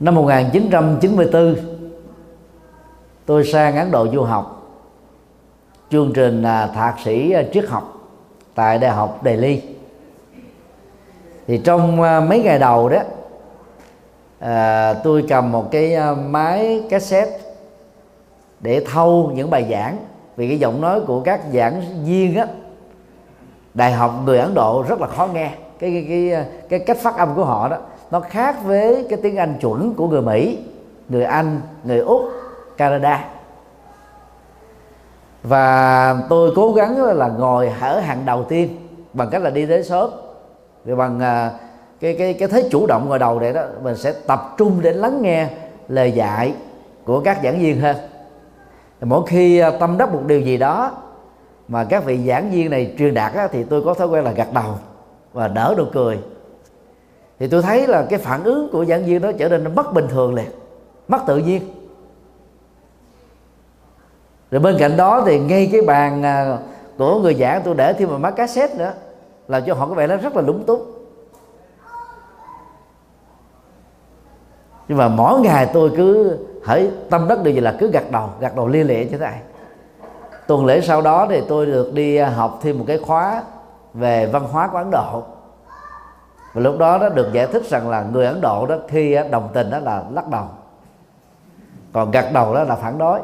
Năm 1994 tôi sang Ấn Độ du học. Chương trình thạc sĩ triết học tại đại học Delhi. Thì trong à, mấy ngày đầu đó à, tôi cầm một cái à, máy cassette để thâu những bài giảng. Vì cái giọng nói của các giảng viên á đại học người ấn độ rất là khó nghe. Cái cái cái, cái cách phát âm của họ đó nó khác với cái tiếng anh chuẩn của người mỹ người anh người úc canada. Và tôi cố gắng là ngồi ở hàng đầu tiên bằng cách là đi đến sớm. Vì bằng à, cái cái cái thế chủ động ngồi đầu này đó mình sẽ tập trung để lắng nghe lời dạy của các giảng viên hơn. Mỗi khi à, tâm đắc một điều gì đó mà các vị giảng viên này truyền đạt á, thì tôi có thói quen là gật đầu và đỡ nụ cười. Thì tôi thấy là cái phản ứng của giảng viên đó trở nên nó mất bình thường liền mất tự nhiên. Rồi bên cạnh đó thì ngay cái bàn à, của người giảng tôi để thêm một mắt cassette nữa làm cho họ có vẻ nó rất là lúng túng. Nhưng mà mỗi ngày tôi cứ hãy tâm đất điều gì là cứ gật đầu gật đầu lia lịa như thế này tuần lễ sau đó thì tôi được đi à, học thêm một cái khóa về văn hóa của ấn độ. Và lúc đó nó được giải thích rằng là người ấn độ đó khi à, đồng tình đó là lắc đầu. Còn gật đầu đó là phản đối.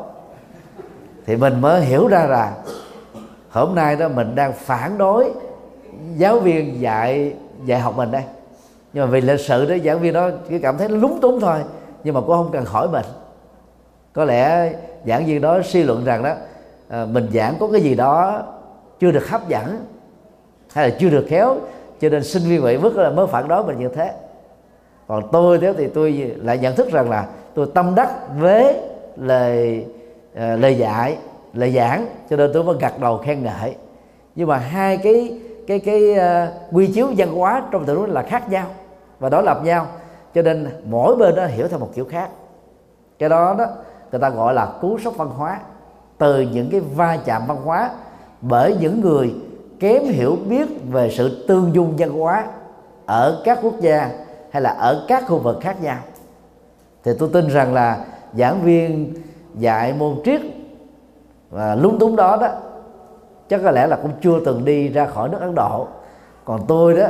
Thì mình mới hiểu ra là hôm nay đó mình đang phản đối giáo viên dạy dạy học mình đây. Nhưng mà vì lịch sự đó, giảng viên đó cứ cảm thấy nó lúng túng thôi, nhưng mà cũng không cần hỏi mình. Có lẽ giảng viên đó suy luận rằng đó à, mình giảng có cái gì đó chưa được hấp dẫn hay là chưa được khéo cho nên sinh viên vậy vứt là mới phản đối mình như thế. Còn tôi thế thì tôi lại nhận thức rằng là tôi tâm đắc với lời uh, lời dạy lời giảng cho nên tôi mới gật đầu khen ngợi. Nhưng mà hai cái cái cái uh, quy chiếu văn hóa trong tình huống là khác nhau và đối lập nhau cho nên mỗi bên nó hiểu theo một kiểu khác. Cái đó đó người ta gọi là cú sốc văn hóa từ những cái va chạm văn hóa bởi những người kém hiểu biết về sự tương dung văn hóa ở các quốc gia hay là ở các khu vực khác nhau. Thì tôi tin rằng là giảng viên dạy môn triết và lúng túng đó đó, chắc có lẽ là cũng chưa từng đi ra khỏi nước Ấn Độ. Còn tôi đó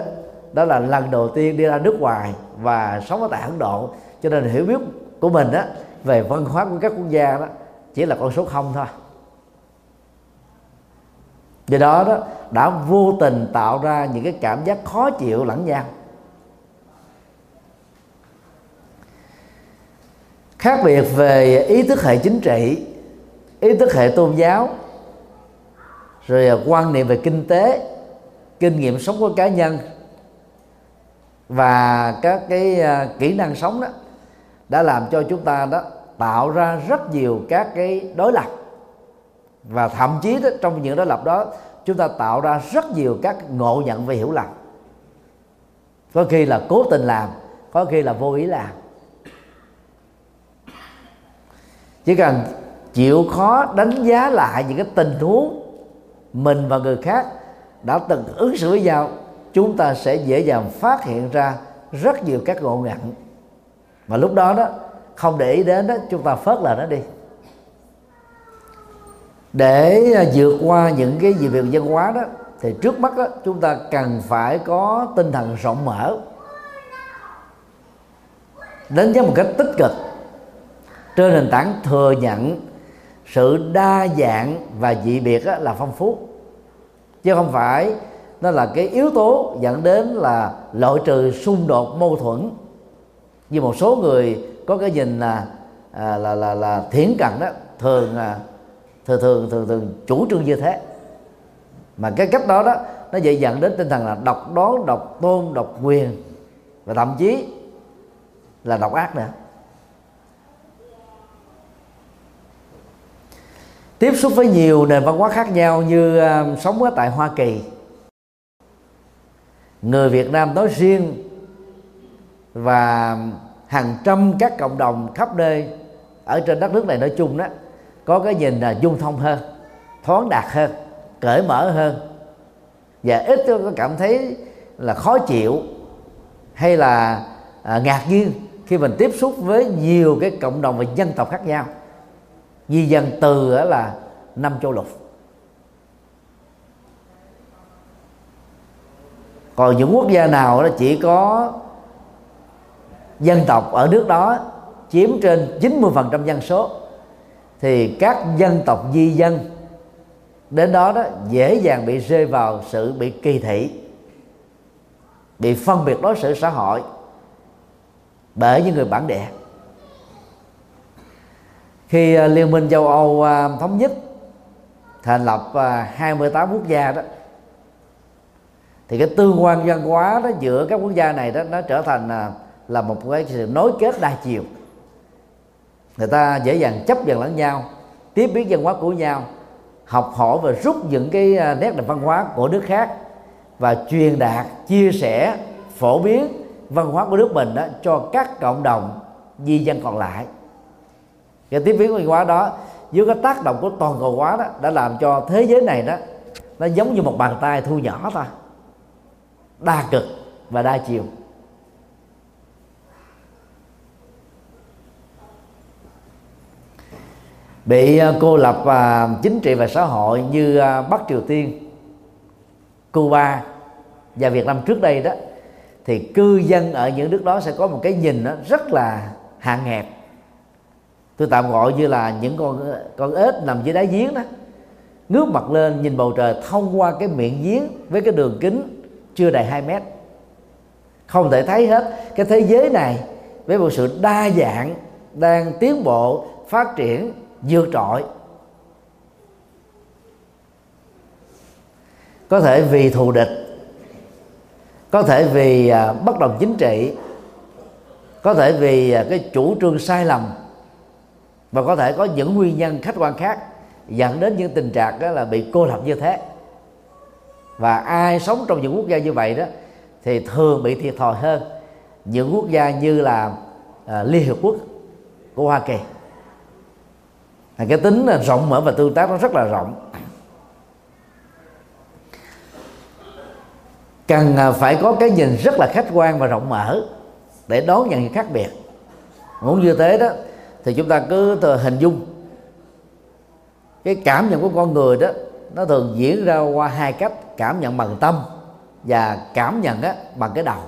đó là lần đầu tiên đi ra nước ngoài và sống ở tại Ấn Độ. Cho nên hiểu biết của mình đó về văn hóa của các quốc gia đó chỉ là con số không thôi. Do đó đó, đã vô tình tạo ra những cái cảm giác khó chịu lẫn nhau. Khác biệt về ý thức hệ chính trị, ý thức hệ tôn giáo, rồi quan niệm về kinh tế, kinh nghiệm sống của cá nhân và các cái à, kỹ năng sống đó đã làm cho chúng ta đó tạo ra rất nhiều các cái đối lập. Và thậm chí đó, trong những đối lập đó chúng ta tạo ra rất nhiều các ngộ nhận về hiểu lầm. Có khi là cố tình làm có khi là vô ý làm. Chỉ cần chịu khó đánh giá lại những cái tình huống mình và người khác đã từng ứng xử với nhau chúng ta sẽ dễ dàng phát hiện ra rất nhiều các ngộ nhận. Mà lúc đó đó không để ý đến đó chúng ta phớt lờ nó đi. Để à, vượt qua những cái gì việc văn hóa đó thì trước mắt đó, chúng ta cần phải có tinh thần rộng mở. Đánh giá một cách tích cực trên nền tảng thừa nhận sự đa dạng và dị biệt là phong phú. Chứ không phải nó là cái yếu tố dẫn đến là loại trừ xung đột mâu thuẫn. Như một số người có cái nhìn là à, là là là thiển cận đó thường à, thường thường thường thường chủ trương như thế. Mà cái cách đó đó nó dễ dẫn đến tinh thần là độc đoán độc tôn độc quyền và thậm chí là độc ác nữa. Tiếp xúc với nhiều nền văn hóa khác nhau như uh, sống ở tại Hoa Kỳ. Người Việt Nam nói riêng và hàng trăm các cộng đồng khắp nơi ở trên đất nước này nói chung đó có cái nhìn là dung thông hơn thoáng đạt hơn cởi mở hơn. Và ít có cảm thấy là khó chịu hay là à, ngạc nhiên khi mình tiếp xúc với nhiều cái cộng đồng và dân tộc khác nhau. Di dân từ là năm châu lục. Còn những quốc gia nào đó chỉ có dân tộc ở nước đó chiếm trên 90% dân số, thì các dân tộc di dân đến đó đó dễ dàng bị rơi vào sự bị kỳ thị, bị phân biệt đối xử xã hội bởi những người bản địa. Khi à, liên minh châu Âu à, thống nhất, thành lập à, 28 quốc gia đó, thì cái tương quan văn hóa đó giữa các quốc gia này đó nó trở thành là một cái sự nối kết đa chiều. Người ta dễ dàng chấp nhận lẫn nhau, tiếp biết văn hóa của nhau, học hỏi và rút những cái à, nét đẹp văn hóa của nước khác và truyền đạt, chia sẻ, phổ biến văn hóa của nước mình đó cho các cộng đồng di dân còn lại. Cái tiếp biến văn hóa đó dưới cái tác động của toàn cầu hóa đó đã làm cho thế giới này đó, nó giống như một bàn tay thu nhỏ ta đa cực và đa chiều. Bị à, cô lập và chính trị và xã hội như à, Bắc Triều Tiên, Cuba và Việt Nam trước đây đó thì cư dân ở những nước đó sẽ có một cái nhìn đó rất là hạn hẹp. Tôi tạm gọi như là những con con ếch nằm dưới đáy giếng đó ngước mặt lên nhìn bầu trời thông qua cái miệng giếng với cái đường kính chưa đầy 2 mét. Không thể thấy hết cái thế giới này với một sự đa dạng đang tiến bộ phát triển vượt trội. Có thể vì thù địch có thể vì à, bất đồng chính trị có thể vì à, cái chủ trương sai lầm và có thể có những nguyên nhân khách quan khác dẫn đến những tình trạng đó là bị cô lập như thế. Và ai sống trong những quốc gia như vậy đó thì thường bị thiệt thòi hơn những quốc gia như là uh, liên hiệp quốc của hoa kỳ cái tính rộng mở và tương tác nó rất là rộng. Cần à, phải có cái nhìn rất là khách quan và rộng mở để đón nhận những khác biệt. Muốn như thế đó thì chúng ta cứ hình dung. Cái cảm nhận của con người đó nó thường diễn ra qua hai cách cảm nhận bằng tâm và cảm nhận á, bằng cái đầu.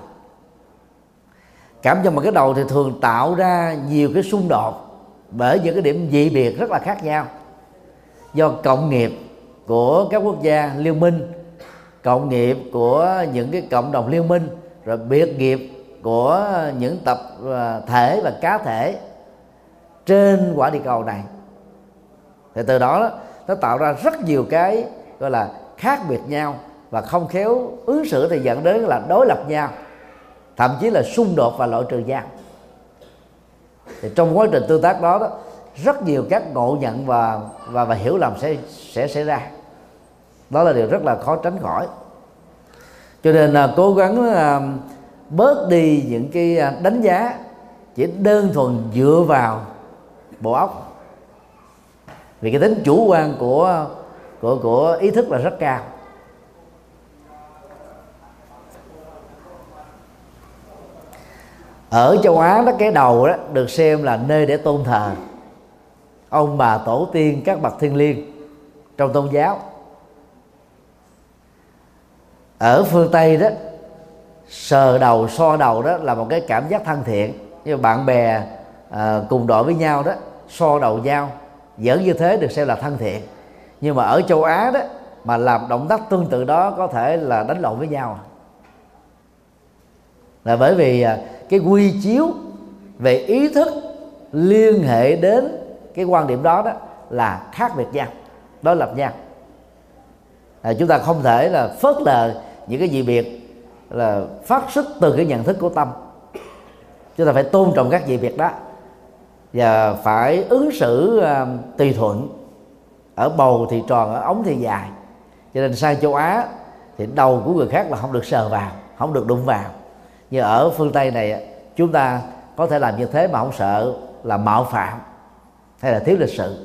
Cảm nhận bằng cái đầu thì thường tạo ra nhiều cái xung đột bởi những cái điểm dị biệt rất là khác nhau. Do cộng nghiệp của các quốc gia liên minh, cộng nghiệp của những cái cộng đồng liên minh, rồi biệt nghiệp của những tập à, thể và cá thể trên quả địa cầu này. Thì từ đó, nó tạo ra rất nhiều cái, gọi là, khác biệt nhau và không khéo ứng xử thì dẫn đến là đối lập nhau, thậm chí là xung đột và loại trừ nhau thì trong quá trình tương tác đó, đó rất nhiều các ngộ nhận và và và hiểu lầm sẽ sẽ xảy ra. Đó là điều rất là khó tránh khỏi. Cho nên là cố gắng là bớt đi những cái à, đánh giá chỉ đơn thuần dựa vào bộ óc. Vì cái tính chủ quan của của của ý thức là rất cao. Ở châu Á đó cái đầu đó được xem là nơi để tôn thờ ông bà tổ tiên các bậc thiên liêng trong tôn giáo. Ở phương tây đó sờ đầu so đầu đó là một cái cảm giác thân thiện. Như bạn bè à, cùng đội với nhau đó so đầu nhau dẫn như thế được xem là thân thiện. Nhưng mà ở châu á đó mà làm động tác tương tự đó có thể là đánh lộn với nhau. Là bởi vì à, cái quy chiếu về ý thức liên hệ đến cái quan điểm đó đó là khác biệt nhau đối lập nhau. À, chúng ta không thể là phớt lờ những cái gì biệt là phát xuất từ cái nhận thức của tâm. Chúng ta phải tôn trọng các dị biệt đó và phải ứng xử uh, tùy thuận. Ở bầu thì tròn ở ống thì dài. Cho nên sang châu á thì đầu của người khác là không được sờ vào không được đụng vào như ở phương tây này chúng ta có thể làm như thế mà không sợ là mạo phạm hay là thiếu lịch sự.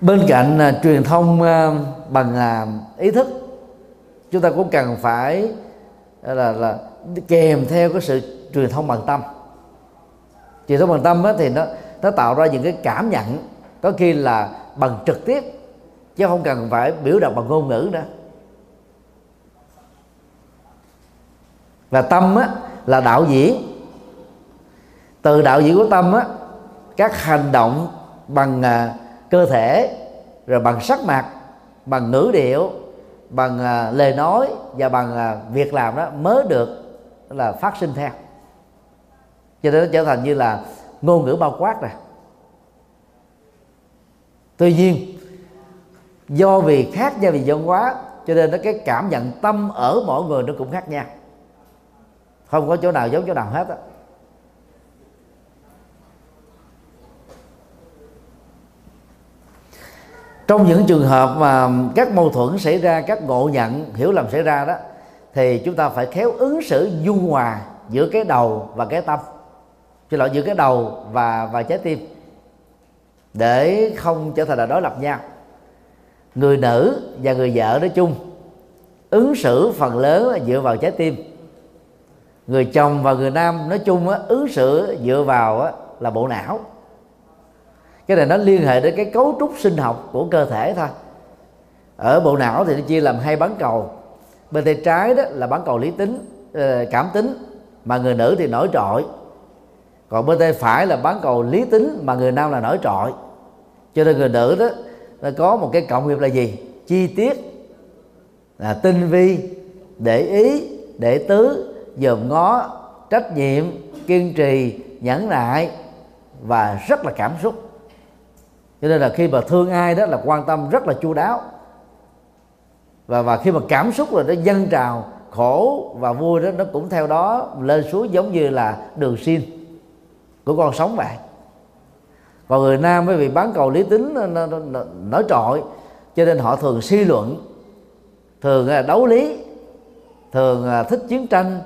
Bên cạnh uh, truyền thông uh, bằng uh, ý thức chúng ta cũng cần phải uh, là là kèm theo cái sự truyền thông bằng tâm. Truyền thông bằng tâm á, thì nó nó tạo ra những cái cảm nhận có khi là bằng trực tiếp chứ không cần phải biểu đạt bằng ngôn ngữ nữa. Và tâm á, là đạo diễn. Từ đạo diễn của tâm á, các hành động bằng à, cơ thể rồi bằng sắc mặt bằng ngữ điệu bằng à, lời nói và bằng à, việc làm đó mới được là phát sinh theo. Cho nên nó trở thành như là ngôn ngữ bao quát rồi. Tuy nhiên do vì khác nhau vì văn hóa cho nên nó cái cảm nhận tâm ở mỗi người nó cũng khác nhau không có chỗ nào giống chỗ nào hết á. Trong những trường hợp mà các mâu thuẫn xảy ra, các ngộ nhận, hiểu lầm xảy ra đó, thì chúng ta phải khéo ứng xử dung hòa giữa cái đầu và cái tâm. Chứ lỗi, giữa cái đầu và và trái tim. Để không trở thành là đối lập nhau. Người nữ và người vợ nói chung, ứng xử phần lớn là dựa vào trái tim người chồng và người nam nói chung á, ứng xử dựa vào á, là bộ não. Cái này nó liên hệ đến cái cấu trúc sinh học của cơ thể thôi. Ở bộ não thì nó chia làm hai bán cầu. Bên tay trái đó là bán cầu lý tính ờ, cảm tính mà người nữ thì nổi trội. Còn bên tay phải là bán cầu lý tính mà người nam là nổi trội. Cho nên người nữ đó nó có một cái cộng nghiệp là gì? Chi tiết là tinh vi để ý để tứ dòm ngó trách nhiệm kiên trì nhẫn nại và rất là cảm xúc. Cho nên là khi mà thương ai đó là quan tâm rất là chu đáo. Và và khi mà cảm xúc là nó dâng trào khổ và vui đó nó cũng theo đó lên xuống giống như là đường xin của con sống vậy còn người nam bởi vì bán cầu lý tính nó, nó, nó, nổi trội cho nên họ thường suy luận thường là đấu lý thường là thích chiến tranh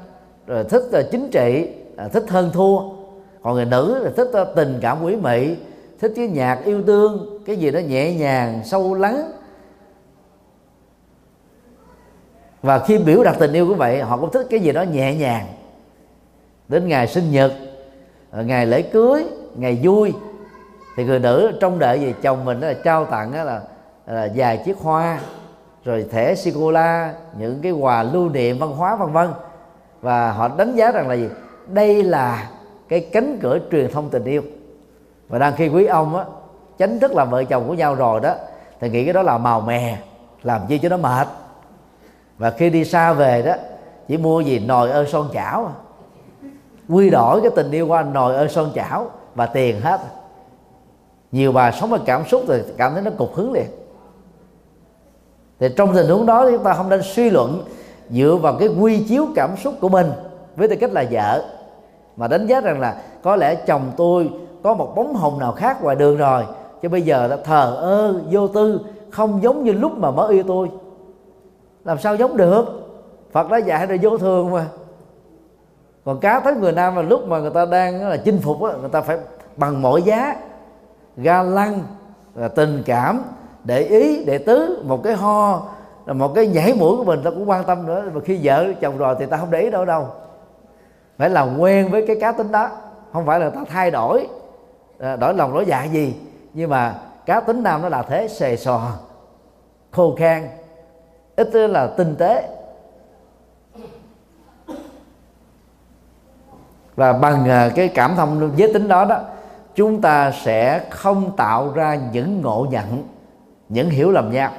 rồi thích là chính trị ờ, thích hơn thua. Còn người nữ là thích ờ, tình cảm quý mị thích cái nhạc yêu thương cái gì đó nhẹ nhàng sâu lắng. Và khi biểu đạt tình yêu của vậy họ cũng thích cái gì đó nhẹ nhàng. Đến ngày sinh nhật ngày lễ cưới ngày vui thì người nữ trong đợi về chồng mình là trao tặng là, là, là vài chiếc hoa rồi thẻ sô cô la những cái quà lưu niệm văn hóa vân vân và họ đánh giá rằng là gì? Đây là cái cánh cửa truyền thông tình yêu. Và đang khi quý ông á, chánh thức làm vợ chồng của nhau rồi đó, thì nghĩ cái đó là màu mè, làm chi cho nó mệt. Và khi đi xa về đó, chỉ mua gì? Nồi ơ son chảo à. quy đổi cái tình yêu qua nồi ơ son chảo và tiền hết. Nhiều bà sống với cảm xúc thì cảm thấy nó cục hứng liền. Thì trong tình huống đó chúng ta không nên suy luận dựa vào cái quy chiếu cảm xúc của mình với tư cách là vợ. Mà đánh giá rằng là có lẽ chồng tôi có một bóng hồng nào khác ngoài đường rồi chứ bây giờ đã thờ ơ vô tư không giống như lúc mà mới yêu tôi. Làm sao giống được? Phật đã dạy là vô thường mà. Còn cá tới người nam là lúc mà người ta đang là chinh phục đó, người ta phải bằng mọi giá ga lăng là tình cảm để ý để tứ một cái ho là một cái nhảy mũi của mình ta cũng quan tâm nữa. Mà khi vợ chồng rồi thì ta không để ý đâu đâu. Phải làm quen với cái cá tính đó. Không phải là ta thay đổi à, đổi lòng, đổi dạ gì. Nhưng mà cá tính nam nó là thế, xề xò, khô khan, ít là tinh tế. Và bằng à, cái cảm thông giới tính đó đó, chúng ta sẽ không tạo ra những ngộ nhận, những hiểu lầm nhau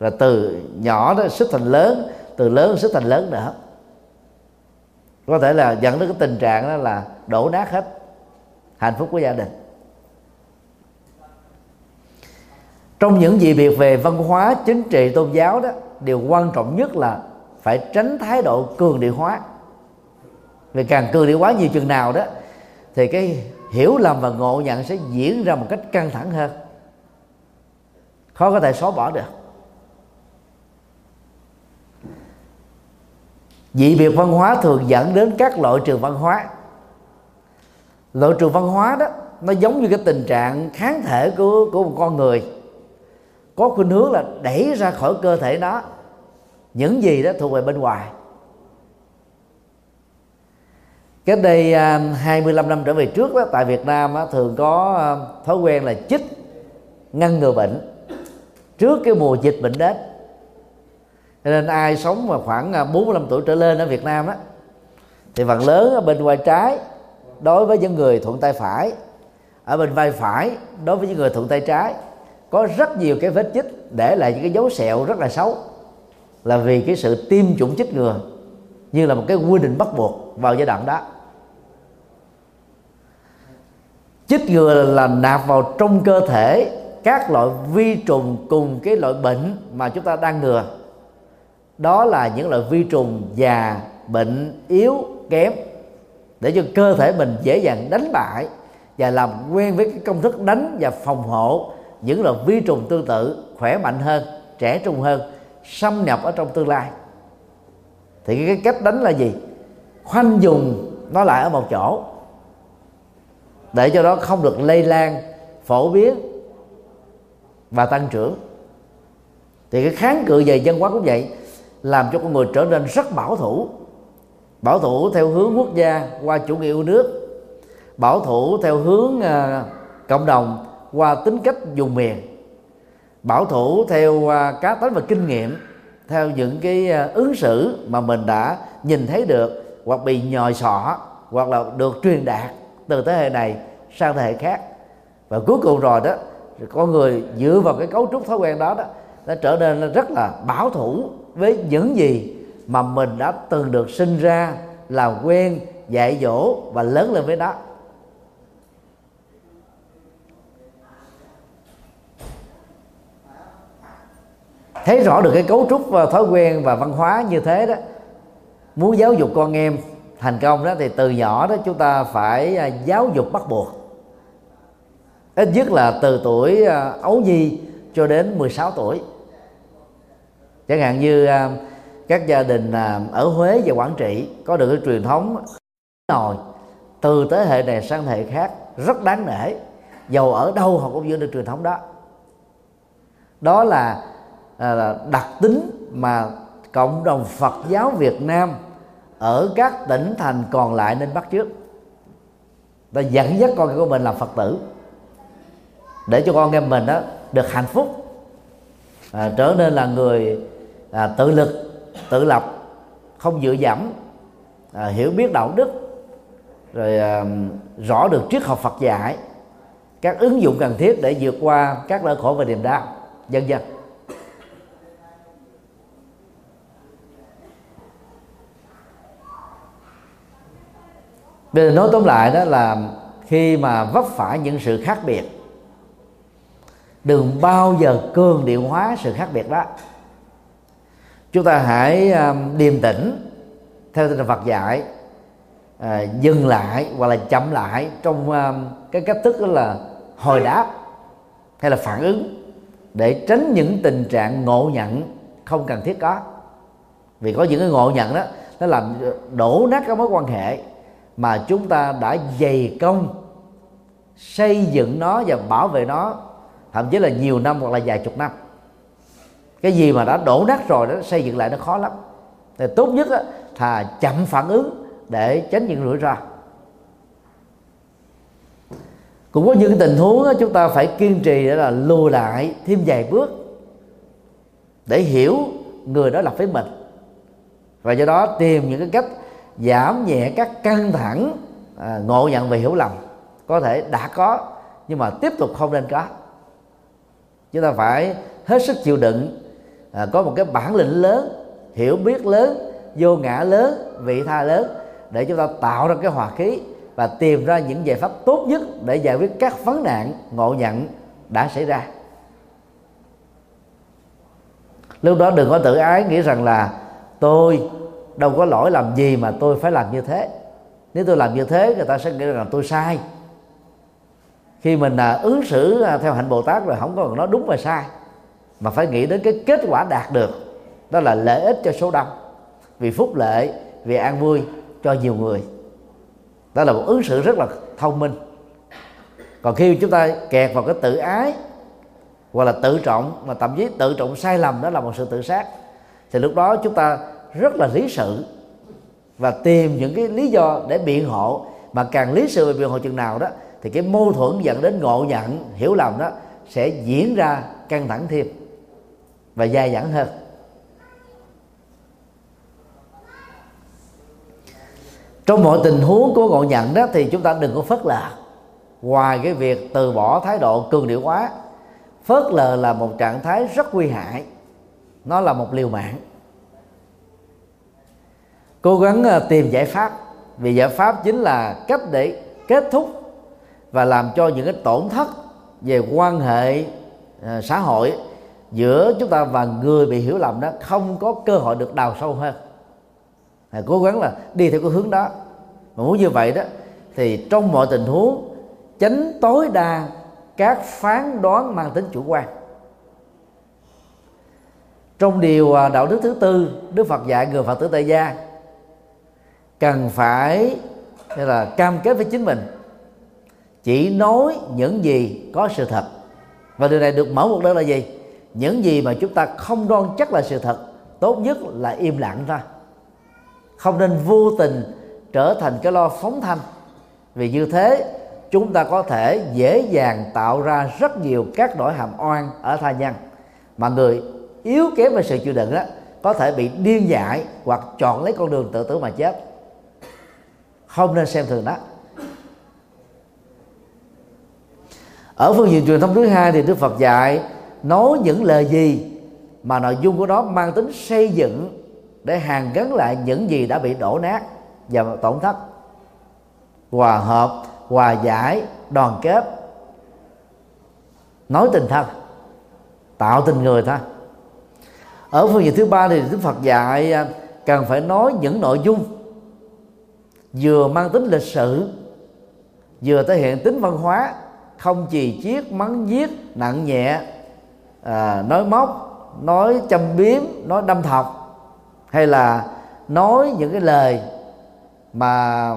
rồi từ nhỏ đó sức thành lớn, từ lớn sức thành lớn nữa. Có thể là dẫn đến cái tình trạng đó là đổ nát hết hạnh phúc của gia đình. Trong những gì việc về văn hóa, chính trị, tôn giáo đó, điều quan trọng nhất là phải tránh thái độ cường điệu hóa. Vì càng cường điệu hóa nhiều chừng nào đó, thì cái hiểu lầm và ngộ nhận sẽ diễn ra một cách căng thẳng hơn. Khó có thể xóa bỏ được. Dị biệt văn hóa thường dẫn đến các loại trường văn hóa. Loại trường văn hóa đó nó giống như cái tình trạng kháng thể của của một con người. Có khuynh hướng là đẩy ra khỏi cơ thể nó. Những gì đó thuộc về bên ngoài. Cách đây à, 25 năm trở về trước đó, tại Việt Nam đó, thường có à, thói quen là chích ngăn ngừa bệnh. Trước cái mùa dịch bệnh đến cho nên ai sống mà khoảng à, 45 tuổi trở lên ở Việt Nam đó, thì phần lớn ở bên vai trái đối với những người thuận tay phải. Ở bên vai phải đối với những người thuận tay trái, có rất nhiều cái vết chích để lại những cái dấu sẹo rất là xấu, là vì cái sự tiêm chủng chích ngừa như là một cái quy định bắt buộc vào giai đoạn đó. Chích ngừa là nạp vào trong cơ thể các loại vi trùng cùng cái loại bệnh mà chúng ta đang ngừa đó là những loại vi trùng già, bệnh, yếu, kém, để cho cơ thể mình dễ dàng đánh bại và làm quen với cái công thức đánh và phòng hộ những loại vi trùng tương tự, khỏe mạnh hơn, trẻ trung hơn, xâm nhập ở trong tương lai. Thì cái cách đánh là gì? Khoanh dùng nó lại ở một chỗ, để cho nó không được lây lan, phổ biến và tăng trưởng. Thì cái kháng cự về dân hóa cũng vậy làm cho con người trở nên rất bảo thủ. Bảo thủ theo hướng quốc gia qua chủ nghĩa yêu nước. Bảo thủ theo hướng uh, cộng đồng qua tính cách dùng miền. Bảo thủ theo uh, cá tính và kinh nghiệm theo những cái uh, ứng xử mà mình đã nhìn thấy được hoặc bị nhòi sọ hoặc là được truyền đạt từ thế hệ này sang thế hệ khác. Và cuối cùng rồi đó con người dựa vào cái cấu trúc thói quen đó đó nó trở nên rất là bảo thủ với những gì mà mình đã từng được sinh ra làm quen, dạy dỗ và lớn lên với đó thấy rõ được cái cấu trúc và thói quen và văn hóa như thế đó, muốn giáo dục con em thành công đó, thì từ nhỏ đó chúng ta phải à, giáo dục bắt buộc. Ít nhất là từ tuổi à, ấu nhi cho đến 16 tuổi chẳng hạn như à, các gia đình à, ở Huế và Quảng Trị có được cái truyền thống nồi từ thế hệ này sang thế hệ khác rất đáng nể. Dầu ở đâu họ cũng giữ được truyền thống đó. Đó là, à, là đặc tính mà cộng đồng Phật giáo Việt Nam ở các tỉnh thành còn lại nên bắt trước ta dẫn dắt con của mình làm phật tử để cho con em mình đó được hạnh phúc à, trở nên là người à, tự lực tự lập không dựa dẫm à, hiểu biết đạo đức rồi à, rõ được triết học Phật dạy các ứng dụng cần thiết để vượt qua các nỗi khổ và niềm đau dần dần. bây giờ nói tóm lại đó là khi mà vấp phải những sự khác biệt đừng bao giờ cường điệu hóa sự khác biệt đó chúng ta hãy um, điềm tĩnh theo tinh thần Phật dạy à, dừng lại hoặc là chậm lại trong um, cái cách thức đó là hồi đáp hay là phản ứng để tránh những tình trạng ngộ nhận không cần thiết có. Vì có những cái ngộ nhận đó nó làm đổ nát các mối quan hệ mà chúng ta đã dày công xây dựng nó và bảo vệ nó thậm chí là nhiều năm hoặc là vài chục năm cái gì mà đã đổ nát rồi đó xây dựng lại nó khó lắm. Thì tốt nhất á, thà chậm phản ứng để tránh những rủi ro. Cũng có những tình huống đó, chúng ta phải kiên trì để là lùi lại thêm vài bước để hiểu người đó là với mình và do đó tìm những cái cách giảm nhẹ các căng thẳng à, ngộ nhận về hiểu lầm. Có thể đã có nhưng mà tiếp tục không nên có. Chúng ta phải hết sức chịu đựng à, có một cái bản lĩnh lớn hiểu biết lớn vô ngã lớn vị tha lớn để chúng ta tạo ra cái hòa khí và tìm ra những giải pháp tốt nhất để giải quyết các vấn nạn ngộ nhận đã xảy ra. Lúc đó đừng có tự ái nghĩ rằng là tôi đâu có lỗi làm gì mà tôi phải làm như thế. Nếu tôi làm như thế người ta sẽ nghĩ rằng tôi sai. Khi mình à, ứng xử à, theo hạnh bồ tát rồi không còn nói đúng và sai mà phải nghĩ đến cái kết quả đạt được, đó là lợi ích cho số đông. Vì phúc lệ vì an vui cho nhiều người. Đó là một ứng xử rất là thông minh. Còn khi chúng ta kẹt vào cái tự ái, hoặc là tự trọng, mà thậm chí tự trọng sai lầm, đó là một sự tự sát, thì lúc đó chúng ta rất là lý sự và tìm những cái lý do để biện hộ. Mà càng lý sự về biện hộ chừng nào đó, thì cái mâu thuẫn dẫn đến ngộ nhận, hiểu lầm đó sẽ diễn ra căng thẳng thêm và dài dẳng hơn. Trong mọi tình huống của ngộ nhận đó thì chúng ta đừng có phớt lờ. Ngoài cái việc từ bỏ thái độ cường điệu quá, phớt lờ là một trạng thái rất nguy hại. Nó là một liều mạng. Cố gắng ờ, tìm giải pháp, vì giải pháp chính là cách để kết thúc và làm cho những cái tổn thất về quan hệ ờ, xã hội giữa chúng ta và người bị hiểu lầm đó không có cơ hội được đào sâu hơn. Hãy cố gắng là đi theo cái hướng đó. Mà muốn như vậy đó, thì trong mọi tình huống tránh tối đa các phán đoán mang tính chủ quan. Trong điều à, đạo đức thứ tư, đức phật dạy, người phật tử tại gia, cần phải là cam kết với chính mình, chỉ nói những gì có sự thật. Và điều này được mở một đơn là gì? Những gì mà chúng ta không đoan chắc là sự thật, tốt nhất là im lặng ra. Không nên vô tình trở thành cái lo phóng thanh. Vì như thế, chúng ta có thể dễ dàng tạo ra rất nhiều các nỗi hàm oan ở tha nhân. Mà người yếu kém về sự chịu đựng đó có thể bị điên dại hoặc chọn lấy con đường tự tử mà chết. Không nên xem thường đó ở phương diện truyền thống thứ hai thì đức phật dạy nói những lời gì mà nội dung của nó mang tính xây dựng để hàn gắn lại những gì đã bị đổ nát và tổn thất. Hòa hợp, hòa giải, đoàn kết. Nói tình thân, tạo tình người thôi. Ở phương diện thứ ba thì đức phật dạy à, cần phải nói những nội dung vừa mang tính lịch sử, vừa thể hiện tính văn hóa, không chì chiết, mắng giết, nặng nhẹ à, nói móc nói châm biếm nói đâm thọc hay là nói những cái lời mà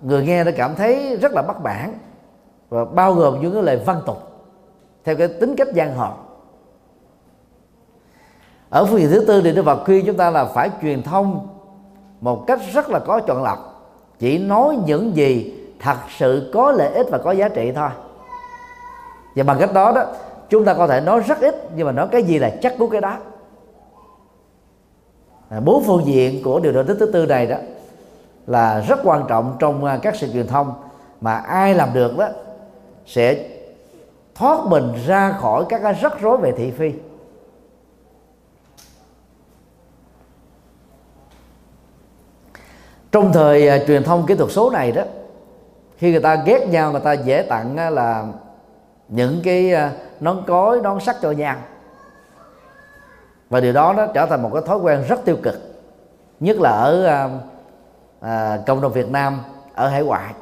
người nghe đã cảm thấy rất là bất bản và bao gồm những cái lời văn tục theo cái tính cách giang hồ. Ở phương diện thứ tư thì Đức Phật khuyên chúng ta là phải truyền thông một cách rất là có chọn lọc chỉ nói những gì thật sự có lợi ích và có giá trị thôi. Và bằng cách đó đó chúng ta có thể nói rất ít nhưng mà nói cái gì là chắc của cái đó. À, bốn phương diện của điều đạo đức thứ tư này đó là rất quan trọng trong à, các sự truyền thông. Mà ai làm được đó sẽ thoát mình ra khỏi các cái rắc rối về thị phi. Trong thời uh, truyền thông kỹ thuật số này đó khi người ta ghét nhau người ta dễ tặng à, là những cái uh, nón cối nón sắt cho nhau và điều đó nó trở thành một cái thói quen rất tiêu cực nhất là ở à, à, cộng đồng Việt Nam ở hải ngoại.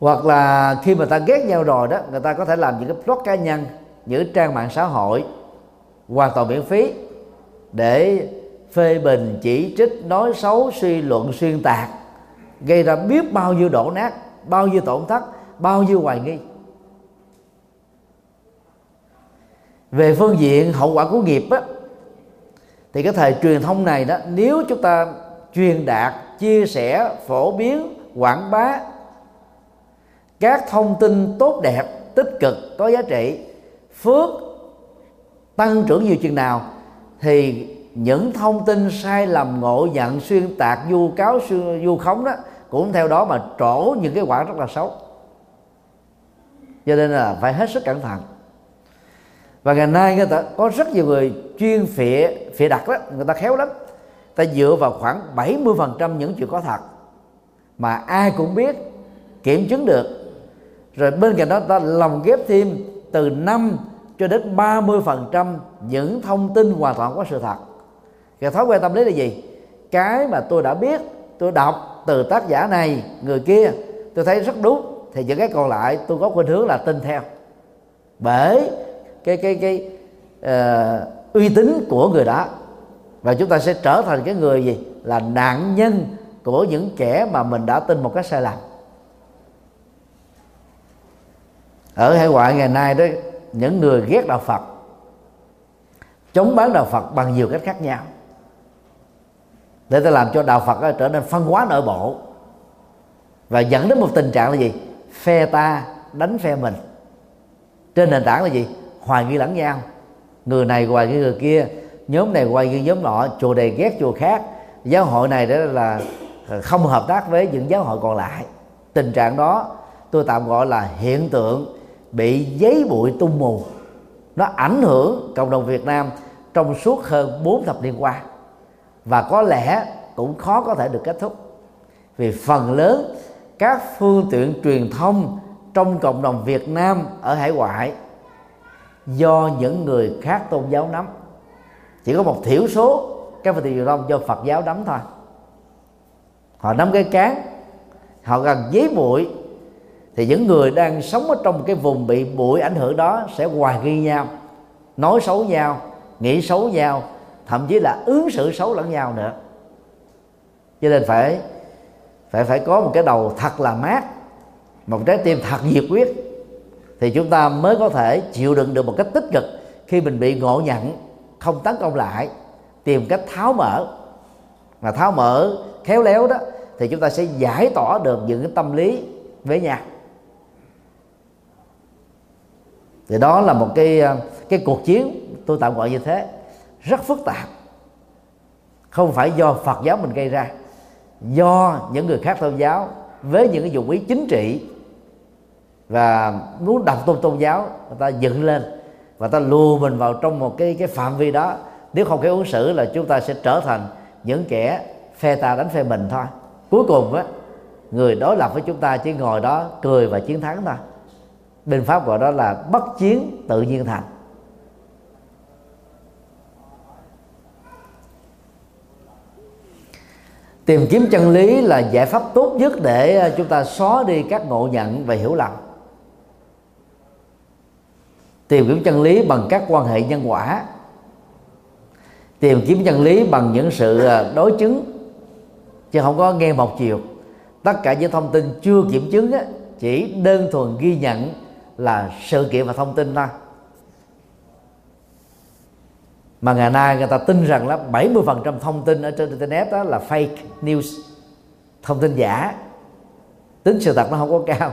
Hoặc là khi mà ta ghét nhau rồi đó người ta có thể làm những cái blog cá nhân những trang mạng xã hội hoàn toàn miễn phí để phê bình chỉ trích nói xấu suy luận xuyên tạc gây ra biết bao nhiêu đổ nát bao nhiêu tổn thất bao nhiêu hoài nghi. Về phương diện hậu quả của nghiệp á, thì cái thời truyền thông này đó nếu chúng ta truyền đạt chia sẻ phổ biến quảng bá các thông tin tốt đẹp tích cực có giá trị phước tăng trưởng nhiều chừng nào thì những thông tin sai lầm ngộ nhận xuyên tạc du cáo du khống đó cũng theo đó mà trổ những cái quả rất là xấu. Cho nên là phải hết sức cẩn thận và ngày nay người ta có rất nhiều người chuyên phịa phịa đặt đó, người ta khéo lắm. Ta dựa vào khoảng 70% những chuyện có thật mà ai cũng biết, kiểm chứng được. Rồi bên cạnh đó, ta lồng ghép thêm từ 5 cho đến 30% những thông tin hoàn toàn có sự thật. Cái thói quen tâm lý là gì? Cái mà tôi đã biết, tôi đọc từ tác giả này, người kia, tôi thấy rất đúng, thì những cái còn lại tôi có khuynh hướng là tin theo. Bởi cái cái cái uh, uy tín của người đó. Và chúng ta sẽ trở thành cái người gì? Là nạn nhân của những kẻ mà mình đã tin một cách sai lầm. Ở hải ngoại ngày nay đó những người ghét đạo Phật chống bán đạo Phật bằng nhiều cách khác nhau. Để ta làm cho đạo Phật trở nên phân hóa nội bộ. Và dẫn đến một tình trạng là gì? Phe ta đánh phe mình. Trên nền tảng là gì? Hoài nghi lẫn nhau. Người này hoài nghi người kia, nhóm này hoài nghi nhóm nọ, chùa này ghét chùa khác. Giáo hội này đó là ờ, không hợp tác với những giáo hội còn lại. Tình trạng đó, tôi tạm gọi là hiện tượng bị giấy bụi tung mù. Nó ảnh hưởng cộng đồng Việt Nam trong suốt hơn 4 thập niên qua. Và có lẽ cũng khó có thể được kết thúc. Vì phần lớn các phương tiện truyền thông trong cộng đồng Việt Nam ở hải ngoại do những người khác tôn giáo nắm. Chỉ có một thiểu số các phương tiện truyền thông do Phật giáo nắm thôi. Họ nắm cái cán, họ gần giấy bụi. Thì những người đang sống ở trong cái vùng bị bụi ảnh hưởng đó sẽ hoài nghi nhau, nói xấu nhau, nghĩ xấu nhau, thậm chí là ứng xử xấu lẫn nhau nữa. Cho nên phải phải phải có một cái đầu thật là mát, một trái tim thật nhiệt quyết thì chúng ta mới có thể chịu đựng được một cách tích cực khi mình bị ngộ nhận không tấn công lại, tìm cách tháo mở. Mà tháo mở, khéo léo đó, thì chúng ta sẽ giải tỏa được những cái tâm lý với nhau thì đó là một cái ờ, cái cuộc chiến tôi tạm gọi như thế, rất phức tạp. Không phải do Phật giáo mình gây ra, do những người khác tôn giáo với những cái dụng ý chính trị và muốn đọc tôn tôn giáo, người ta dựng lên và ta lùa mình vào trong một cái cái phạm vi đó. Nếu không cái ứng xử là chúng ta sẽ trở thành những kẻ phe ta đánh phe mình thôi. Cuối cùng á, người đối lập với chúng ta chỉ ngồi đó cười và chiến thắng thôi. Bên pháp gọi đó là bất chiến tự nhiên thành. Tìm kiếm chân lý là giải pháp tốt nhất để à, chúng ta xóa đi các ngộ nhận và hiểu lầm tìm kiếm chân lý bằng các quan hệ nhân quả. Tìm kiếm chân lý bằng những sự à, đối chứng chứ không có nghe một chiều. Tất cả những thông tin chưa kiểm chứng á, chỉ đơn thuần ghi nhận là sự kiện và thông tin thôi. Mà ngày nay người ta tin rằng là 70% thông tin ở trên internet đó là fake news thông tin giả. Tính sự thật nó không có cao.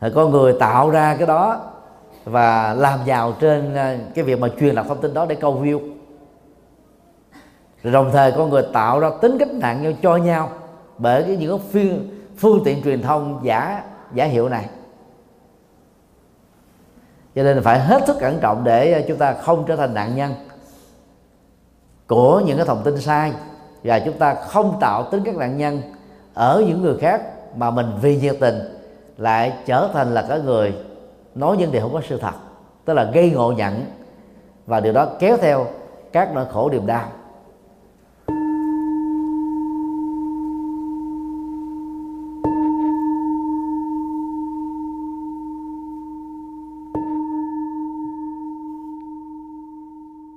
Thì con người tạo ra cái đó và làm giàu trên ờ, cái việc mà truyền đạt thông tin đó để câu view. Rồi đồng thời con người tạo ra tính cách nạn nhau cho nhau bởi cái những phương phương tiện truyền thông giả giả hiệu này. Cho nên phải hết sức cẩn trọng để ờ, chúng ta không trở thành nạn nhân của những cái thông tin sai và chúng ta không tạo tính các nạn nhân ở những người khác mà mình vì nhiệt tình lại trở thành là cái người nói những điều không có sự thật, tức là gây ngộ nhận và điều đó kéo theo các nỗi khổ niềm đau.